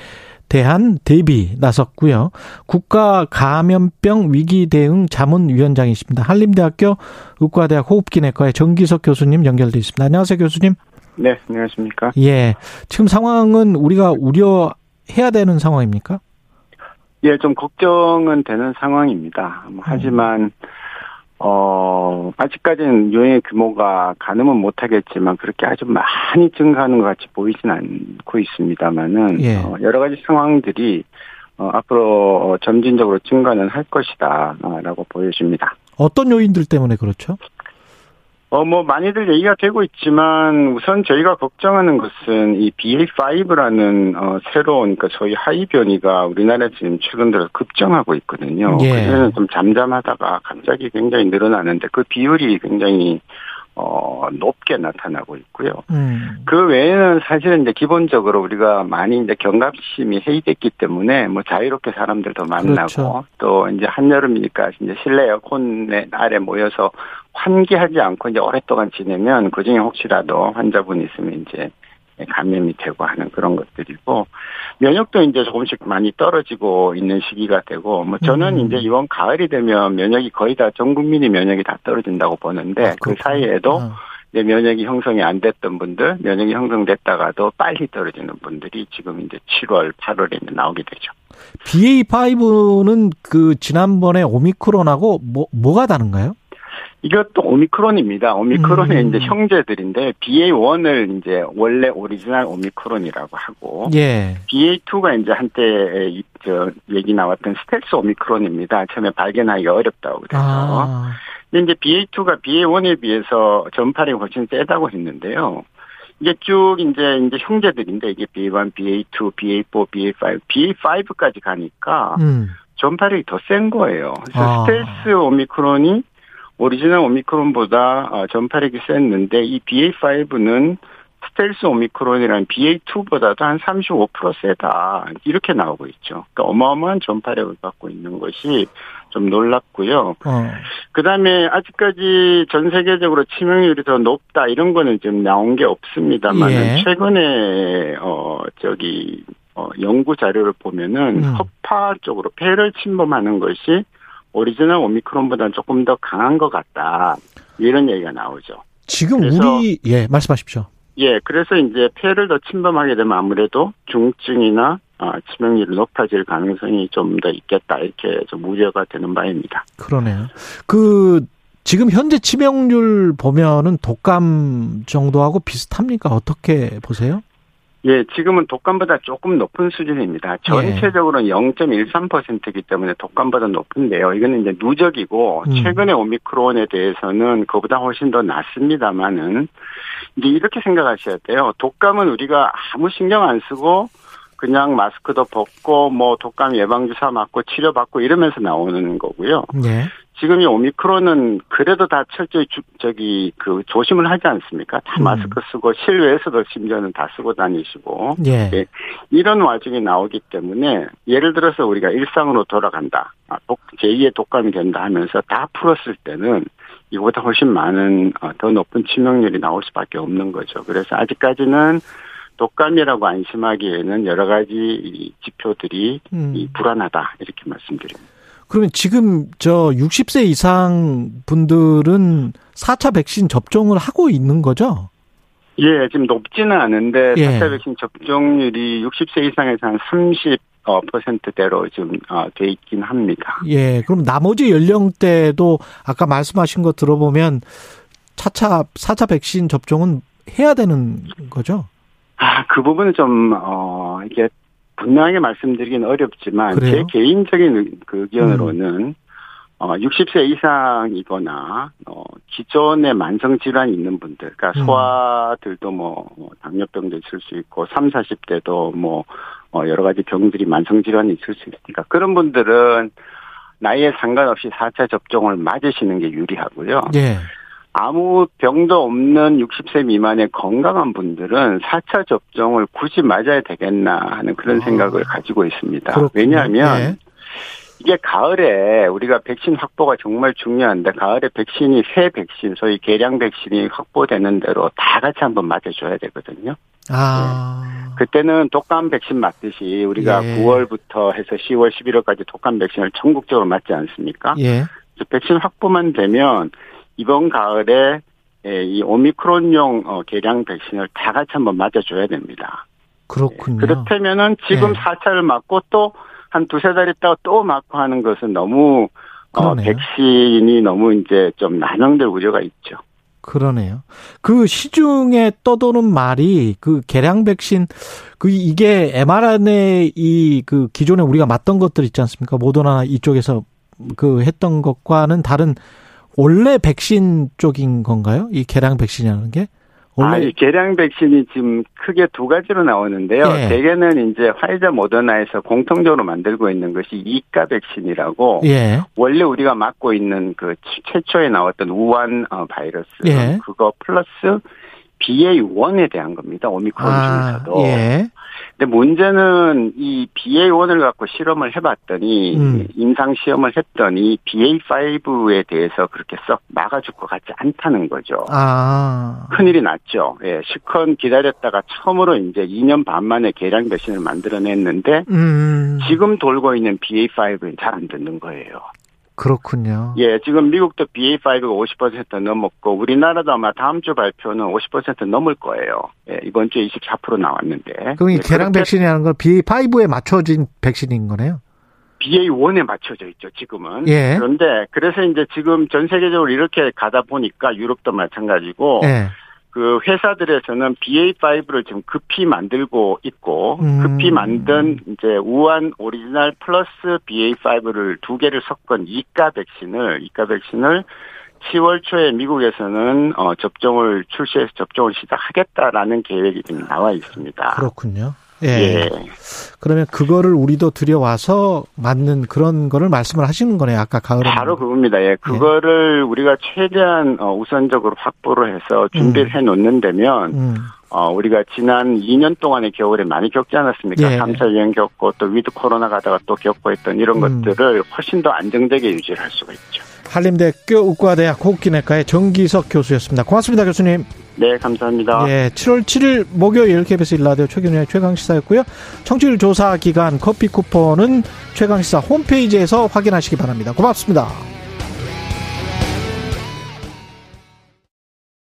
대한 대비 나섰고요. 국가 감염병 위기 대응 자문위원장이십니다. 한림대학교 의과대학 호흡기내과의 정기석 교수님 연결돼 있습니다. 안녕하세요, 교수님. 네, 안녕하십니까? 예. 지금 상황은 우리가 우려해야 되는 상황입니까? 예, 좀 걱정은 되는 상황입니다. 뭐 하지만 음. 어, 아직까지는 유행의 규모가 가늠은 못하겠지만 그렇게 아주 많이 증가하는 것 같이 보이진 않고 있습니다만은 예. 어, 여러 가지 상황들이 어, 앞으로 점진적으로 증가는 할 것이다라고 보여집니다. 어떤 요인들 때문에 그렇죠? 어, 뭐, 많이들 얘기가 되고 있지만, 우선 저희가 걱정하는 것은 이 BA5라는, 어, 새로운, 그러니까 소위 하이 변이가 우리나라에 지금 최근 들어 급증하고 있거든요. 예. 그전에는 좀 잠잠하다가 갑자기 굉장히 늘어나는데 그 비율이 굉장히 어, 높게 나타나고 있고요. 음. 그 외에는 사실은 이제 기본적으로 우리가 많이 이제 경각심이 해이됐기 때문에 뭐 자유롭게 사람들도 만나고 그렇죠. 또 이제 한여름이니까 이제 실내 에어컨 아래 모여서 환기하지 않고 이제 오랫동안 지내면 그 중에 혹시라도 환자분이 있으면 이제 감염이 되고 하는 그런 것들이고 면역도 이제 조금씩 많이 떨어지고 있는 시기가 되고 뭐 저는 음. 이제 이번 가을이 되면 면역이 거의 다 전 국민이 면역이 다 떨어진다고 보는데 아, 그 사이에도 아. 이제 면역이 형성이 안 됐던 분들, 면역이 형성됐다가도 빨리 떨어지는 분들이 지금 이제 7월, 8월에 나오게 되죠. BA5는 그 지난번에 오미크론하고 뭐 뭐가 다른가요? 이것도 오미크론입니다. 오미크론의 음. 이제 형제들인데 BA1을 이제 원래 오리지널 오미크론이라고 하고 예. BA2가 이제 한때 저 얘기 나왔던 스텔스 오미크론입니다. 처음에 발견하기가 어렵다고 그래서. 아. 근데 이제 BA2가 BA1에 비해서 전파력이 훨씬 세다고 했는데요. 이게 쭉 이제 이제 형제들인데 이게 BA1, BA2, BA4, BA5, BA5까지 가니까 음. 전파력이 더 센 거예요. 그래서 아. 스텔스 오미크론이 오리지널 오미크론보다 어, 전파력이 셌는데 이 BA5는 스텔스 오미크론이란 BA2보다도 한 35% 세다. 이렇게 나오고 있죠. 그러니까 어마어마한 전파력을 갖고 있는 것이 좀 놀랍고요. 어. 그 다음에 아직까지 전 세계적으로 치명률이 더 높다 이런 거는 지금 나온 게 없습니다만 예. 최근에 어 저기 어 연구 자료를 보면은 음. 허파 쪽으로 폐를 침범하는 것이 오리지널 오미크론보다는 조금 더 강한 것 같다. 이런 얘기가 나오죠. 지금 우리 예 말씀하십시오. 예, 그래서 이제 폐를 더 침범하게 되면 아무래도 중증이나 아, 치명률이 높아질 가능성이 좀 더 있겠다 이렇게 좀 우려가 되는 바입니다. 그러네요. 그 지금 현재 치명률 보면은 독감 정도하고 비슷합니까? 어떻게 보세요? 예, 지금은 독감보다 조금 높은 수준입니다. 전체적으로 예. 0.13%이기 때문에 독감보다 높은데요. 이거는 이제 누적이고 음. 최근에 오미크론에 대해서는 그보다 훨씬 더 낮습니다만은 이제 이렇게 생각하셔야 돼요. 독감은 우리가 아무 신경 안 쓰고 그냥 마스크도 벗고 뭐 독감 예방 주사 맞고 치료받고 이러면서 나오는 거고요. 네. 지금 이 오미크론은 그래도 다 철저히 주, 저기 그 조심을 하지 않습니까? 다 음. 마스크 쓰고 실외에서도 심지어는 다 쓰고 다니시고 예. 네. 이런 와중에 나오기 때문에 예를 들어서 우리가 일상으로 돌아간다, 아, 독, 제2의 독감이 된다 하면서 다 풀었을 때는 이보다 훨씬 많은 어, 더 높은 치명률이 나올 수밖에 없는 거죠. 그래서 아직까지는 독감이라고 안심하기에는 여러 가지 지표들이 음. 불안하다 이렇게 말씀드립니다. 그러면 지금 저 60세 이상 분들은 4차 백신 접종을 하고 있는 거죠? 예, 지금 높지는 않은데 예. 4차 백신 접종률이 60세 이상에서 한 30, 어, 퍼센트대로 지금 어, 돼 있긴 합니다. 예, 그럼 나머지 연령대도 아까 말씀하신 거 들어보면 차차 4차 백신 접종은 해야 되는 거죠? 아, 그 부분은 좀, 어, 이게 분명하게 말씀드리긴 어렵지만 그래요? 제 개인적인 그 의견으로는 음. 어 60세 이상이거나 어 기존에 만성 질환이 있는 분들 그러니까 음. 소아들도 뭐, 뭐 당뇨병도 있을 수 있고 3, 40대도 뭐 어, 여러 가지 병들이 만성 질환이 있을 수 있으니까 그런 분들은 나이에 상관없이 4차 접종을 맞으시는 게 유리하고요. 예. 아무 병도 없는 60세 미만의 건강한 분들은 4차 접종을 굳이 맞아야 되겠나 하는 그런 아. 생각을 가지고 있습니다. 그렇군요. 왜냐하면 네. 이게 가을에 우리가 백신 확보가 정말 중요한데 가을에 백신이 새 백신 소위 개량 백신이 확보되는 대로 다 같이 한번 맞아줘야 되거든요. 아. 네. 그때는 독감 백신 맞듯이 우리가 예. 9월부터 해서 10월, 11월까지 독감 백신을 전국적으로 맞지 않습니까? 예. 백신 확보만 되면 이번 가을에 예, 이 오미크론용 어, 개량 백신을 다 같이 한번 맞아줘야 됩니다. 그렇군요. 예, 그렇다면은 지금 네. 4차를 맞고 또 한 두세 달 있다가 또 맞고 하는 것은 너무 어, 백신이 너무 이제 좀 난항될 우려가 있죠. 그러네요. 그 시중에 떠도는 말이 그 개량 백신 그 이게 mRNA 이 그 기존에 우리가 맞던 것들 있지 않습니까? 모더나 이쪽에서 그 했던 것과는 다른 원래 백신 쪽인 건가요? 이 개량 백신이라는 게? 원래 아, 이 개량 백신이 지금 크게 두 가지로 나오는데요. 예. 대개는 이제 화이자 모더나에서 공통적으로 만들고 있는 것이 이가 백신이라고 예. 원래 우리가 맞고 있는 그 최초에 나왔던 우한 어, 바이러스 예. 그거 플러스 BA1에 대한 겁니다. 오미크론 아, 중에서도. 예. 근데 문제는 이 BA1을 갖고 실험을 해봤더니 음. 임상 시험을 했더니 BA5에 대해서 그렇게 썩 막아줄 것 같지 않다는 거죠. 아. 큰일이 났죠. 예, 시컨 기다렸다가 처음으로 이제 2년 반 만에 개량 백신을 만들어냈는데 음. 지금 돌고 있는 BA5는 잘 안 듣는 거예요. 그렇군요. 예, 지금 미국도 BA5가 50% 넘었고 우리나라도 아마 다음 주 발표는 50% 넘을 거예요. 예, 이번 주에 24% 나왔는데. 그럼 이 예, 개량 백신이라는 건 BA5에 맞춰진 백신인 거네요? BA1에 맞춰져 있죠, 지금은. 예. 그런데 그래서 이제 지금 전 세계적으로 이렇게 가다 보니까 유럽도 마찬가지고 예. 그 회사들에서는 BA5를 지금 급히 만들고 있고 음. 급히 만든 이제 우한 오리지널 플러스 BA5를 두 개를 섞은 이가 백신을 이가 백신을 10월 초에 미국에서는 어 접종을 출시해서 접종을 시작하겠다라는 계획이 지금 나와 있습니다. 그렇군요. 예. 예. 그러면 그거를 우리도 들여와서 맞는 그런 거를 말씀을 하시는 거네요. 아까 가을에. 바로 그겁니다. 예. 그거를 예. 우리가 최대한 어, 우선적으로 확보를 해서 준비를 음. 해 놓는다면 음. 어, 우리가 지난 2년 동안의 겨울에 많이 겪지 않았습니까? 예. 3차 유행 겪고 또 위드 코로나 가다가 또 겪고 했던 이런 음. 것들을 훨씬 더 안정되게 유지를 할 수가 있죠. 한림대학교 의과대학 호흡기내과의 정기석 교수였습니다. 고맙습니다, 교수님. 네, 감사합니다. 네, 7월 7일 목요일 KBS 일라디오 최경련의 최강시사였고요. 청취율 조사 기간 커피 쿠폰은 최강시사 홈페이지에서 확인하시기 바랍니다. 고맙습니다.